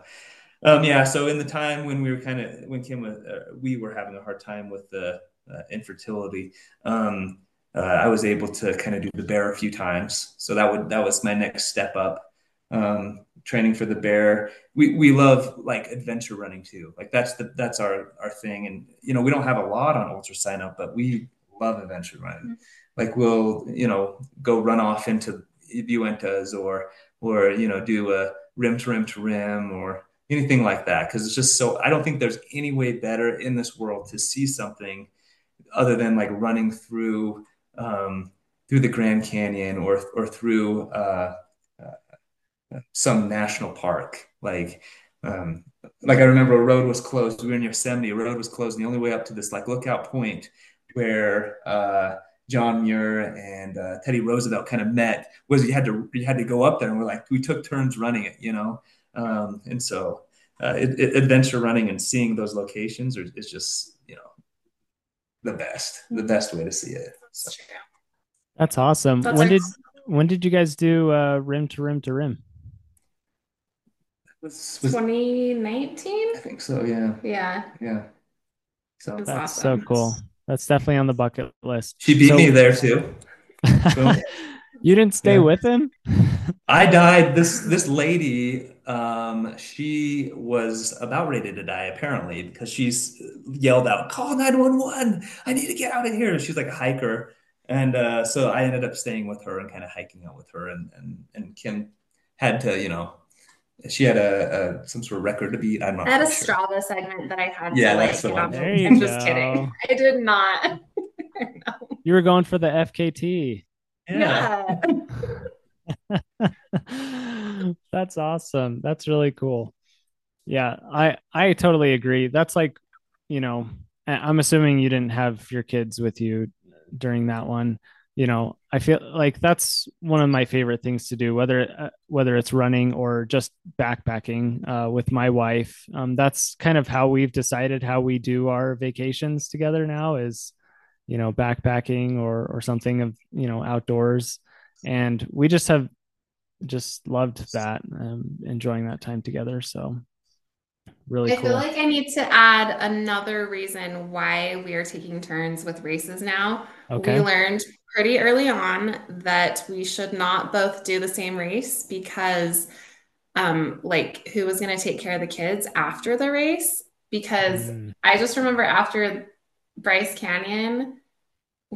um, yeah. So in the time when we were kind of, when Kim was, uh, we were having a hard time with the uh, infertility, um, uh, I was able to kind of do the bear a few times. So that would that was my next step up. Um, training for the bear. We we love like adventure running too. Like that's the that's our our thing. And you know we don't have a lot on ultra sign up, but we love adventure running. Mm-hmm. Like we'll you know go run off into Uintas or or you know do a rim to rim to rim or anything like that because it's just so I don't think there's any way better in this world to see something other than like running through um, through the Grand Canyon or or through uh, uh, some national park. Like um, like I remember a road was closed. We were in Yosemite. A road was closed, and the only way up to this like lookout point where uh, John Muir and uh, Teddy Roosevelt kind of met was you had to you had to go up there, and we're like we took turns running it, you know. Um, and so uh, it, it, adventure running and seeing those locations are, is just you know the best the best way to see it. So. That's awesome. That's when did when did you guys do uh, rim to rim to rim? Was, was 2019? I think so. Yeah. Yeah. Yeah. So that's, that's awesome. so cool. That's definitely on the bucket list. She beat so, me there too. you didn't stay yeah. with him? I died. This this lady, um, she was about ready to die apparently because she's yelled out, "Call nine one one! I need to get out of here." She's like a hiker, and uh, so I ended up staying with her and kind of hiking out with her, and and and Kim had to, you know, she had a, a, some sort of record to beat. I'm not. I had a sure. Strava segment that I had. Yeah, to, that's the one. I'm just kidding. I did not. you were going for the FKT. Yeah. yeah. that's awesome. That's really cool. Yeah, I I totally agree. That's like, you know, I'm assuming you didn't have your kids with you during that one you know i feel like that's one of my favorite things to do whether uh, whether it's running or just backpacking uh, with my wife. Um, that's kind of how we've decided how we do our vacations together now is you know backpacking or or something of you know outdoors. And we just have just loved that um, enjoying that time together. So really I cool. feel like I need to add another reason why we are taking turns with races now. Okay. We learned pretty early on that we should not both do the same race because um like who was going to take care of the kids after the race because mm. I just remember after Bryce Canyon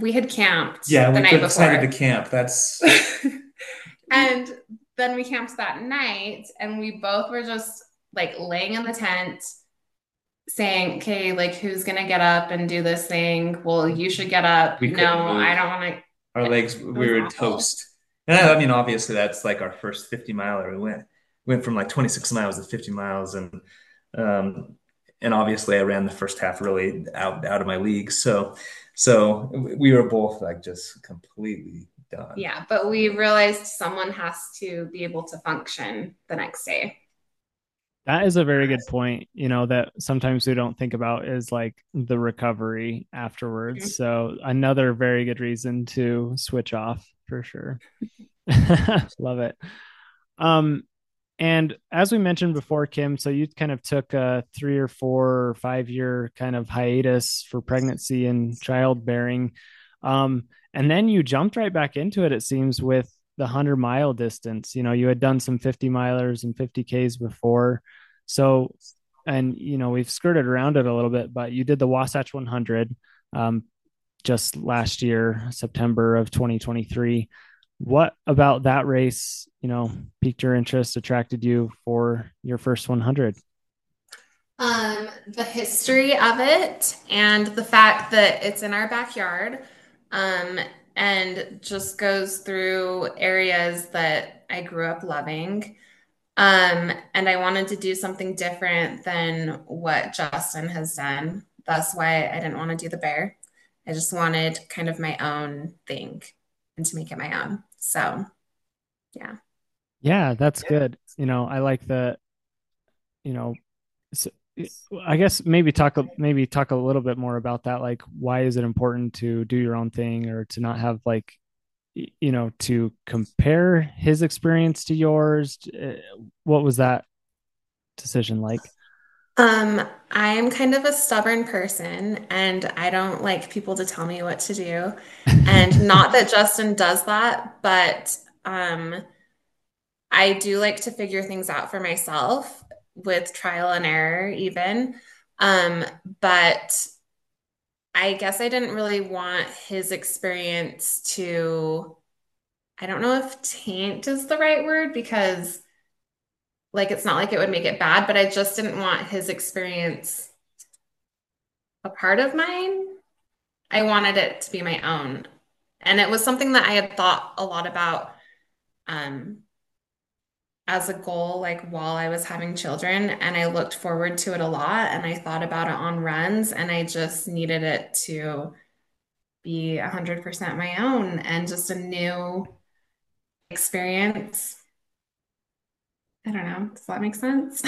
we had camped yeah, the we night before. to camp. That's and then we camped that night and we both were just like laying in the tent saying, okay, like who's gonna get up and do this thing? Well, you should get up. We no, move. I don't want to. Our legs, we were toast. And I mean, obviously, that's like our first 50 miler. We went went from like 26 miles to 50 miles, and um, and obviously, I ran the first half really out out of my league. So so we were both like just completely done. Yeah, but we realized someone has to be able to function the next day. That is a very good point, you know, that sometimes we don't think about is like the recovery afterwards. Mm-hmm. So another very good reason to switch off for sure. Love it. Um and as we mentioned before, Kim, so you kind of took a three or four or five year kind of hiatus for pregnancy and childbearing. Um, and then you jumped right back into it, it seems, with the 100 mile distance. You know, you had done some 50 milers and 50Ks before. So, and, you know, we've skirted around it a little bit, but you did the Wasatch 100 um, just last year, September of 2023. What about that race, you know, piqued your interest, attracted you for your first 100? Um, the history of it and the fact that it's in our backyard. Um, and just goes through areas that I grew up loving. Um, and I wanted to do something different than what Justin has done. That's why I didn't want to do the bear. I just wanted kind of my own thing and to make it my own. So, yeah. Yeah, that's good. You know, I like the, you know, so I guess maybe talk maybe talk a little bit more about that. Like, why is it important to do your own thing or to not have like, you know, to compare his experience to yours? Uh, what was that decision like? Um, I'm kind of a stubborn person and I don't like people to tell me what to do. And not that Justin does that, but um I do like to figure things out for myself with trial and error even. Um but i guess i didn't really want his experience to i don't know if taint is the right word because like it's not like it would make it bad but i just didn't want his experience a part of mine. I wanted it to be my own. And it was something that I had thought a lot about um, as a goal, like while I was having children, and I looked forward to it a lot and I thought about it on runs, and I just needed it to be 100% my own and just a new experience. I don't know. Does that make sense?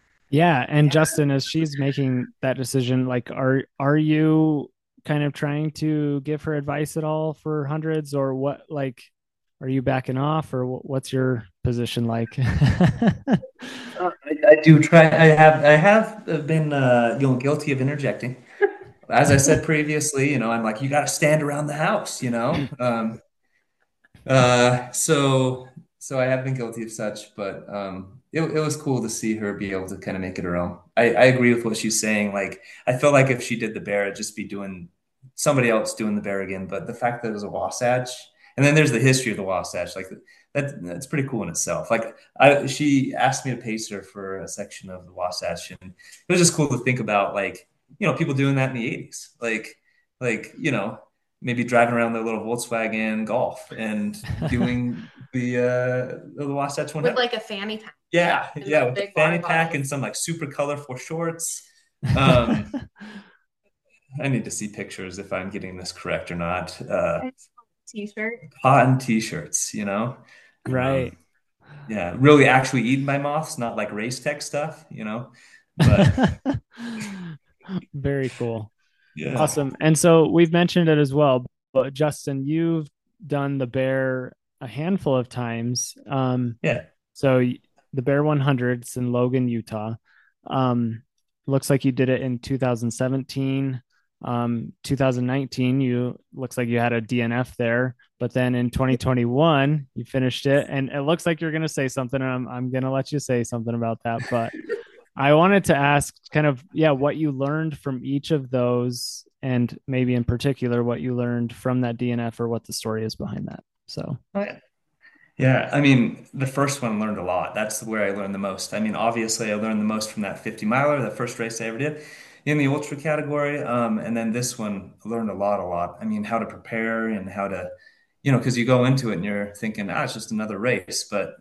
yeah. And Justin, as she's making that decision, like, are are you kind of trying to give her advice at all for hundreds, or what? Like, are you backing off, or what's your position like? uh, I, I, do try. I have. I have been, uh, you know, guilty of interjecting. As I said previously, you know, I'm like, you got to stand around the house, you know. Um, uh, so so I have been guilty of such, but um, it, it was cool to see her be able to kind of make it her own. I, I agree with what she's saying. Like, I feel like if she did the bear, it'd just be doing somebody else doing the bear again. But the fact that it was a Wasatch, and then there's the history of the Wasatch, like that, that's pretty cool in itself. Like, I, she asked me to pace her for a section of the Wasatch, and it was just cool to think about, like, you know, people doing that in the 80s. Like, like, you know, maybe driving around their little Volkswagen Golf and doing the uh the Wasatch one with like a fanny pack. Yeah, yeah, with a fanny pack and some like super colorful shorts. Um, I need to see pictures if I'm getting this correct or not. Uh, t-shirt, cotton t-shirts, you know, right? Um, yeah, really actually eaten by moths, not like race tech stuff, you know. But very cool. Yeah. Awesome. And so we've mentioned it as well, but Justin, you've done the bear a handful of times. Um, yeah. So the Bear 100s in Logan, Utah. Um, looks like you did it in 2017. Um, 2019, you looks like you had a DNF there, but then in 2021, you finished it, and it looks like you're going to say something. And I'm I'm going to let you say something about that, but I wanted to ask kind of, yeah, what you learned from each of those, and maybe in particular, what you learned from that DNF or what the story is behind that. So, oh, yeah. Yeah, I mean, the first one learned a lot. That's where I learned the most. I mean, obviously, I learned the most from that 50 miler, the first race I ever did in the ultra category. Um, and then this one, learned a lot, a lot. I mean, how to prepare and how to, you know, because you go into it and you're thinking, ah, it's just another race. But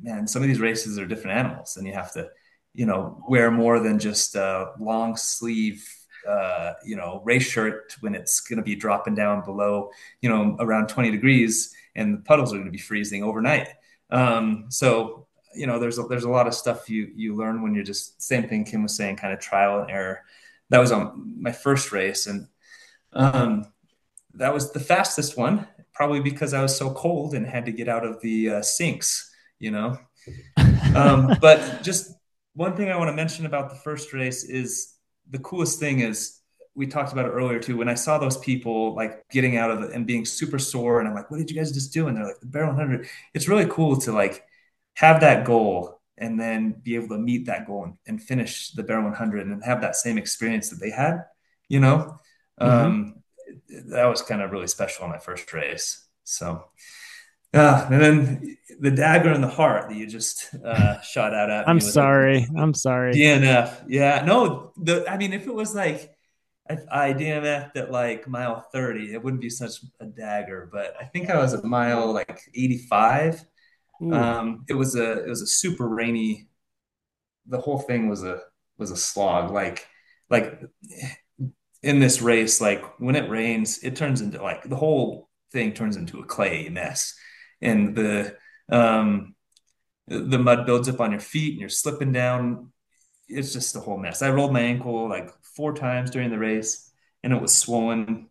man, some of these races are different animals, and you have to you know, wear more than just a long sleeve, uh, you know, race shirt when it's going to be dropping down below, you know, around 20 degrees and the puddles are going to be freezing overnight. Um, so, you know, there's a, there's a lot of stuff you, you learn when you're just same thing Kim was saying, kind of trial and error. That was on my first race. And, um, that was the fastest one, probably because I was so cold and had to get out of the uh, sinks, you know. Um, but just one thing I want to mention about the first race is the coolest thing is we talked about it earlier too. When I saw those people like getting out of it and being super sore, and I'm like, "What did you guys just do?" And they're like, "The Bear 100." It's really cool to like have that goal and then be able to meet that goal and, and finish the Bear 100 and have that same experience that they had. You know, mm-hmm. um, that was kind of really special in my first race. So, uh, and then the dagger in the heart that you just uh, shot out at I'm sorry. I'm sorry. DNF. Yeah. No, the I mean, if it was like if I DNF at like mile 30, it wouldn't be such a dagger. But I think I was at mile like 85. Um, it was a it was a super rainy. The whole thing was a was a slog. Like like in this race, like when it rains, it turns into like the whole thing turns into a clay mess and the um, the mud builds up on your feet and you're slipping down. It's just a whole mess. I rolled my ankle like four times during the race, and it was swollen.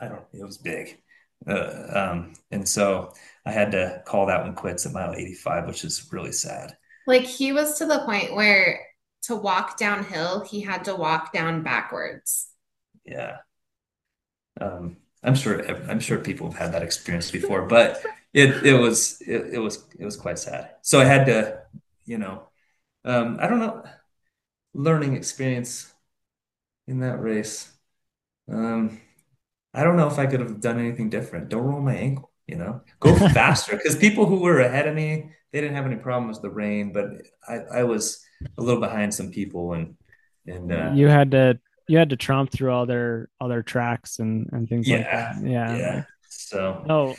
I don't. It was big, uh, um, and so I had to call that one quits at mile 85, which is really sad. Like he was to the point where to walk downhill, he had to walk down backwards. Yeah. Um, I'm sure I'm sure people have had that experience before, but it it was it, it was it was quite sad. So I had to, you know, um, I don't know, learning experience in that race. Um, I don't know if I could have done anything different. Don't roll my ankle, you know, go faster because people who were ahead of me, they didn't have any problems with the rain, but I, I was a little behind some people and and uh, you had to you had to tromp through all their all their tracks and and things yeah, like that. Yeah. Yeah. So no,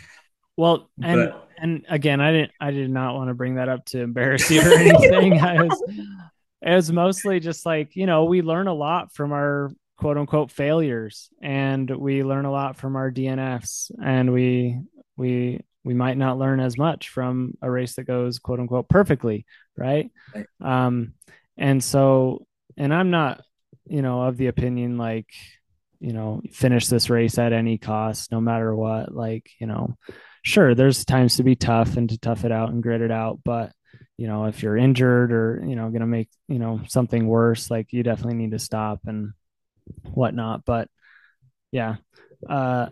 well, and but, and again, I didn't, I did not want to bring that up to embarrass you or anything. I was, it was mostly just like you know we learn a lot from our quote unquote failures, and we learn a lot from our DNFs, and we we we might not learn as much from a race that goes quote unquote perfectly, right? right. Um, and so, and I'm not, you know, of the opinion like, you know, finish this race at any cost, no matter what. Like, you know, sure, there's times to be tough and to tough it out and grit it out, but you know, if you're injured or you know, gonna make you know something worse, like you definitely need to stop and whatnot. But yeah, uh,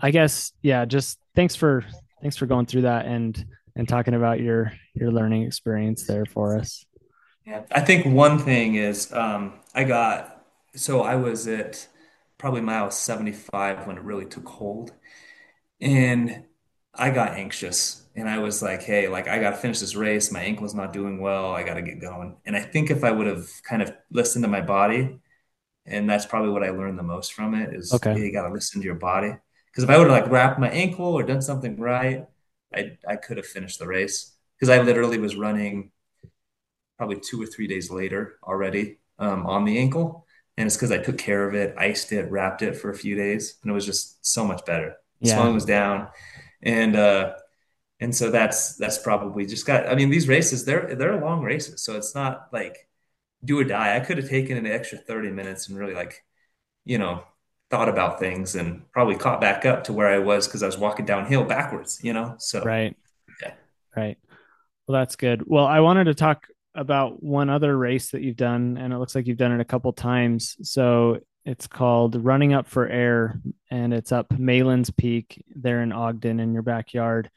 I guess yeah, just thanks for thanks for going through that and and talking about your your learning experience there for us. Yeah, I think one thing is um, I got so I was at probably mile 75 when it really took hold, and I got anxious and I was like, hey, like I got to finish this race. My ankle's not doing well. I got to get going. And I think if I would have kind of listened to my body, and that's probably what I learned the most from it is okay. you got to listen to your body. Because if I would have like wrapped my ankle or done something right, I I could have finished the race. Because I literally was running probably two or three days later already um, on the ankle, and it's because I took care of it, iced it, wrapped it for a few days, and it was just so much better. Yeah. Swelling was down, and uh, and so that's that's probably just got. I mean, these races they're they're long races, so it's not like do or die. I could have taken an extra thirty minutes and really like, you know, thought about things and probably caught back up to where I was because I was walking downhill backwards, you know? So, right. Yeah. Right. Well, that's good. Well, I wanted to talk about one other race that you've done, and it looks like you've done it a couple times. So it's called Running Up for Air, and it's up Malan's Peak there in Ogden in your backyard.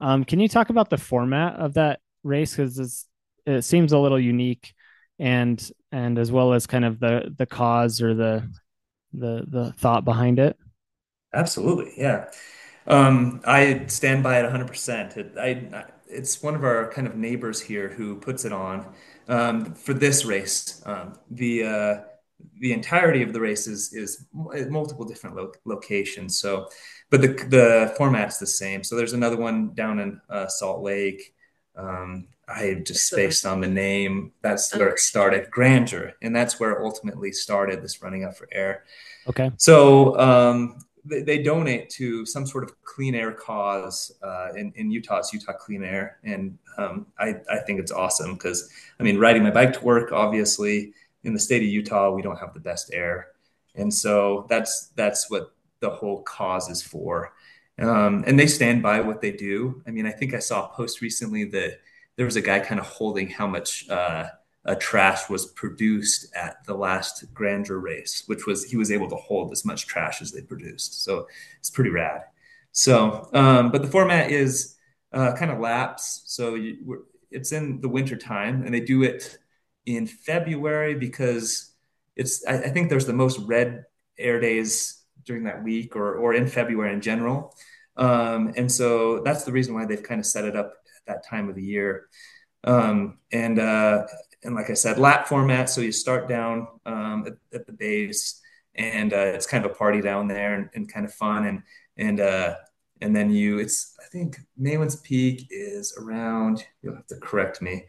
Um, can you talk about the format of that race? Because it seems a little unique, and and as well as kind of the the cause or the the the thought behind it? Absolutely, yeah. Um, I stand by it 100%. It, I, it's one of our kind of neighbors here who puts it on um, for this race. Um, the uh, the entirety of the race is, is multiple different lo- locations. So, but the the format's the same. So there's another one down in uh, Salt Lake. I just spaced on the name. That's where it started, Grandeur, and that's where it ultimately started this running up for air. Okay. So um, they, they, donate to some sort of clean air cause uh, in, in Utah. It's Utah Clean Air, and um, I I think it's awesome because I mean, riding my bike to work, obviously, in the state of Utah, we don't have the best air, and so that's that's what the whole cause is for. Um, and they stand by what they do. I mean, I think I saw a post recently that there was a guy kind of holding how much uh, trash was produced at the last grandeur race, which was he was able to hold as much trash as they produced. So it's pretty rad. So, um, but the format is uh, kind of laps. So you, it's in the winter time, and they do it in February because it's. I, I think there's the most red air days during that week, or or in February in general. Um, and so that's the reason why they've kind of set it up that time of the year. Um, and uh, and like I said, lap format. So you start down um, at, at, the base, and uh, it's kind of a party down there, and, and kind of fun. And and uh, and then you, it's I think Malan's Peak is around. You'll have to correct me.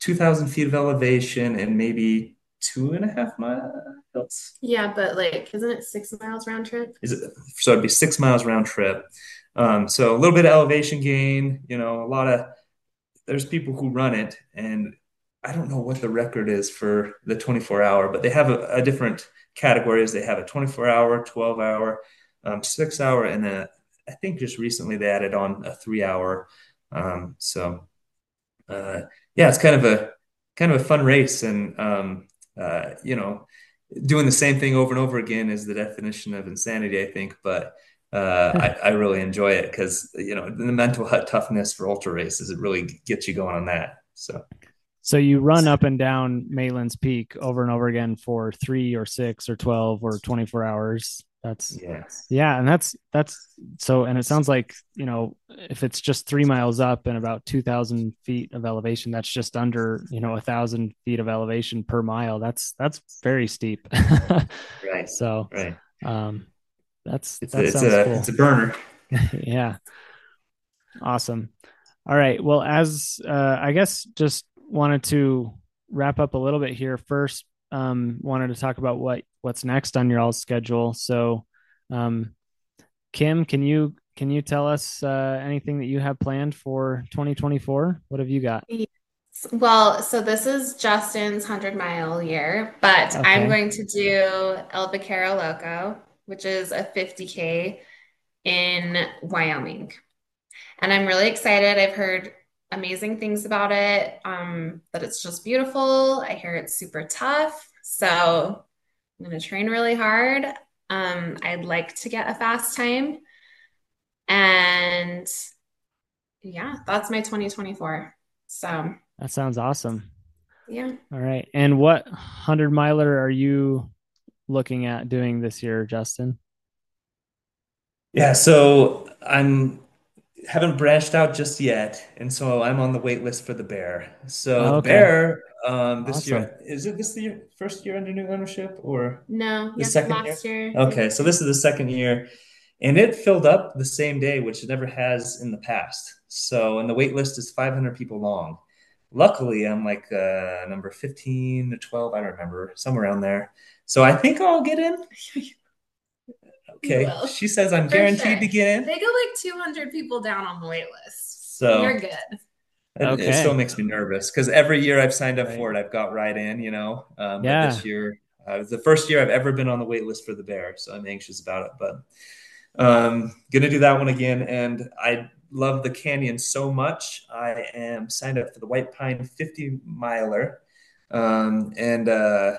Two thousand feet of elevation, and maybe two and a half miles. Yeah, but like, isn't it six miles round trip? Is it? So it'd be six miles round trip. Um, so a little bit of elevation gain, you know, a lot of there's people who run it, and I don't know what the record is for the 24 hour, but they have a, a different categories. They have a 24 hour, 12 hour, um, six hour, and a, I think just recently they added on a three hour. Um, so uh, yeah, it's kind of a kind of a fun race, and um, uh, you know, doing the same thing over and over again is the definition of insanity, I think. But uh, I, I, really enjoy it because you know the mental toughness for ultra races it really gets you going on that. So, so you run up and down Malan's Peak over and over again for three or six or twelve or twenty four hours. That's yeah, yeah, and that's that's so. And it sounds like you know if it's just three miles up and about two thousand feet of elevation, that's just under you know a thousand feet of elevation per mile. That's that's very steep. right. So right. Um, that's it's a, it's a cool. it's a burner. yeah. Awesome. All right. Well, as uh, I guess just wanted to wrap up a little bit here. First, um, wanted to talk about what what's next on your all schedule. So, um, Kim, can you can you tell us uh, anything that you have planned for 2024? What have you got? Well, so this is Justin's 100 mile year, but okay. I'm going to do El Vaquero Loco, which is a 50K in Wyoming. And I'm really excited. I've heard amazing things about it, um, that it's just beautiful. I hear it's super tough. So I'm going to train really hard. Um, I'd like to get a fast time. And yeah, that's my 2024. So that sounds awesome. Yeah. All right. And what 100 miler are you looking at doing this year, Justin? Yeah, so I'm haven't branched out just yet, and so I'm on the wait list for the Bear. So oh, okay. Bear um, this awesome. year is it this the year, first year under new ownership or no? The second last year? year. Okay, so this is the second year, and it filled up the same day, which it never has in the past. So, and the wait list is 500 people long. Luckily, I'm like uh, number 15 to 12. I don't remember, somewhere around there. So I think I'll get in. Okay. She says I'm For guaranteed sure. to get in. They go like 200 people down on the wait list. So you're good. It, okay. it still makes me nervous because every year I've signed up right. for it, I've got right in, you know. Um, yeah. This year, uh, it's the first year I've ever been on the wait list for the Bear, so I'm anxious about it. But um, gonna do that one again, and I love the canyon so much. I am signed up for the White Pine 50 miler, um, and uh,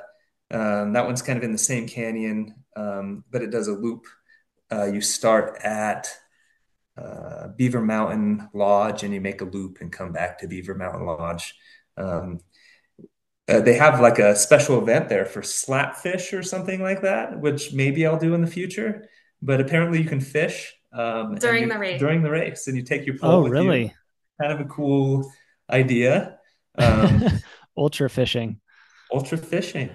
um, that one's kind of in the same canyon, um, but it does a loop. Uh, you start at uh, Beaver Mountain Lodge and you make a loop and come back to Beaver Mountain Lodge. Um, uh, they have like a special event there for slapfish or something like that, which maybe I'll do in the future. But apparently, you can fish um, during you, the race. During the race, and you take your pole. Oh, really? You. Kind of a cool idea. Um, ultra fishing. Ultra fishing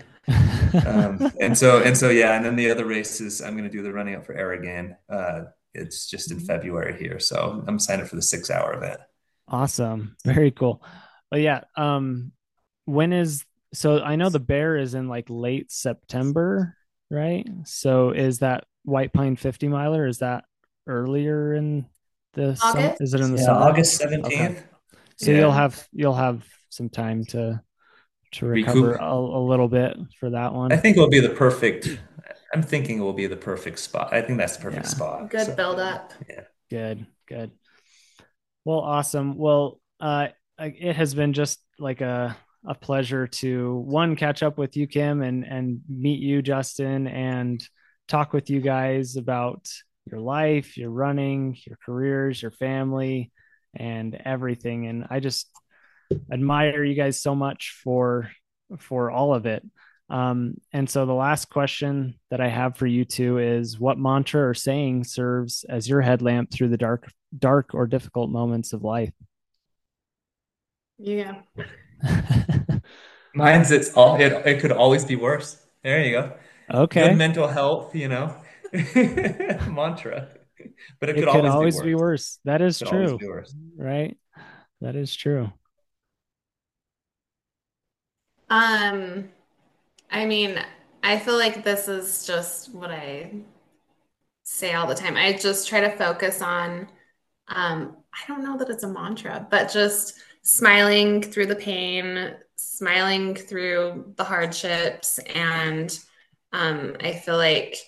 um, and so and so yeah, and then the other races I'm going to do the running up for Aragon. Uh, it's just in February here, so I'm signed up for the six hour event. Awesome, very cool. But yeah, um, when is so? I know the bear is in like late September, right? So is that White Pine 50 miler? Is that earlier in the August? Is it in the yeah, summer? August 17th. Okay. So yeah. you'll have you'll have some time to to recover a, a, little bit for that one. I think it will be the perfect. I'm thinking it will be the perfect spot. I think that's the perfect yeah. spot. Good so, build up. Yeah. Good. Good. Well, awesome. Well, uh, it has been just like a a pleasure to one catch up with you, Kim, and and meet you, Justin, and talk with you guys about your life, your running, your careers, your family, and everything. And I just admire you guys so much for for all of it. Um, and so the last question that I have for you two is what mantra or saying serves as your headlamp through the dark dark or difficult moments of life? Yeah. Mine's it's all it, it could always be worse. There you go. Okay. Good mental health, you know. mantra. But it, it could, always, always be, worse. be, worse. That is true. Right? That is true. Um, I mean, I feel like this is just what I say all the time. I just try to focus on, um, I don't know that it's a mantra, but just smiling through the pain, smiling through the hardships. And um, I feel like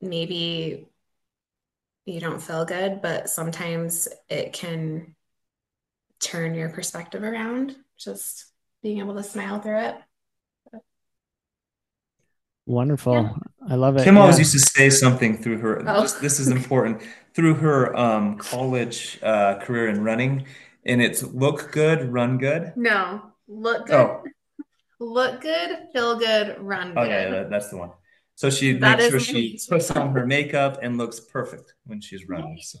maybe you don't feel good, but sometimes it can turn your perspective around. Just being able to smile through it. Wonderful. Yeah. I love it. Kim yeah. always used to say something through her. Oh. Just, this is important through her um, college uh, career in running, and it's look good, run good. No, look good, oh. look good, feel good, run good. Oh yeah, that, that's the one. So she that makes sure she puts on her makeup and looks perfect when she's running. So.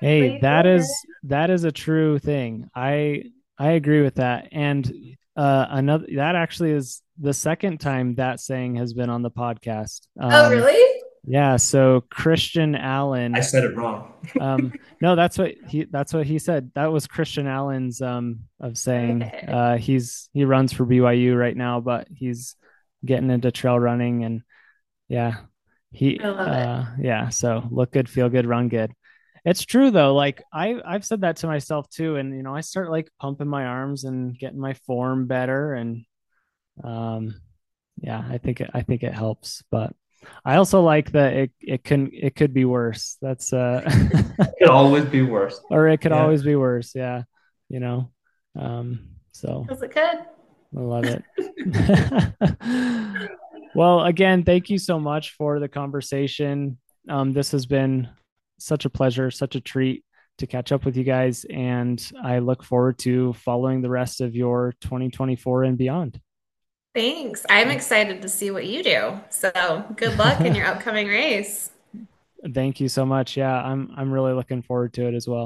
Hey, that is that is a true thing. I I agree with that. And uh, another that actually is the second time that saying has been on the podcast. Oh, um, oh, really? Yeah, so Christian Allen. I said it wrong. Um, no, that's what he that's what he said. That was Christian Allen's um of saying uh he's he runs for BYU right now, but he's getting into trail running and yeah, he I love it. uh yeah, so look good, feel good, run good. It's true though, like I I've said that to myself too, and you know, I start like pumping my arms and getting my form better and um yeah, I think it, I think it helps, but I also like that it it can it could be worse. That's uh It could always be worse. or it could Yeah. always be worse. Yeah, you know. Um, so Was it could. I love it. Well, again, thank you so much for the conversation. Um, this has been such a pleasure, such a treat to catch up with you guys, and I look forward to following the rest of your 2024 and beyond. Thanks. I'm excited to see what you do. So good luck in your upcoming race. Thank you so much. Yeah, I'm I'm really looking forward to it as well.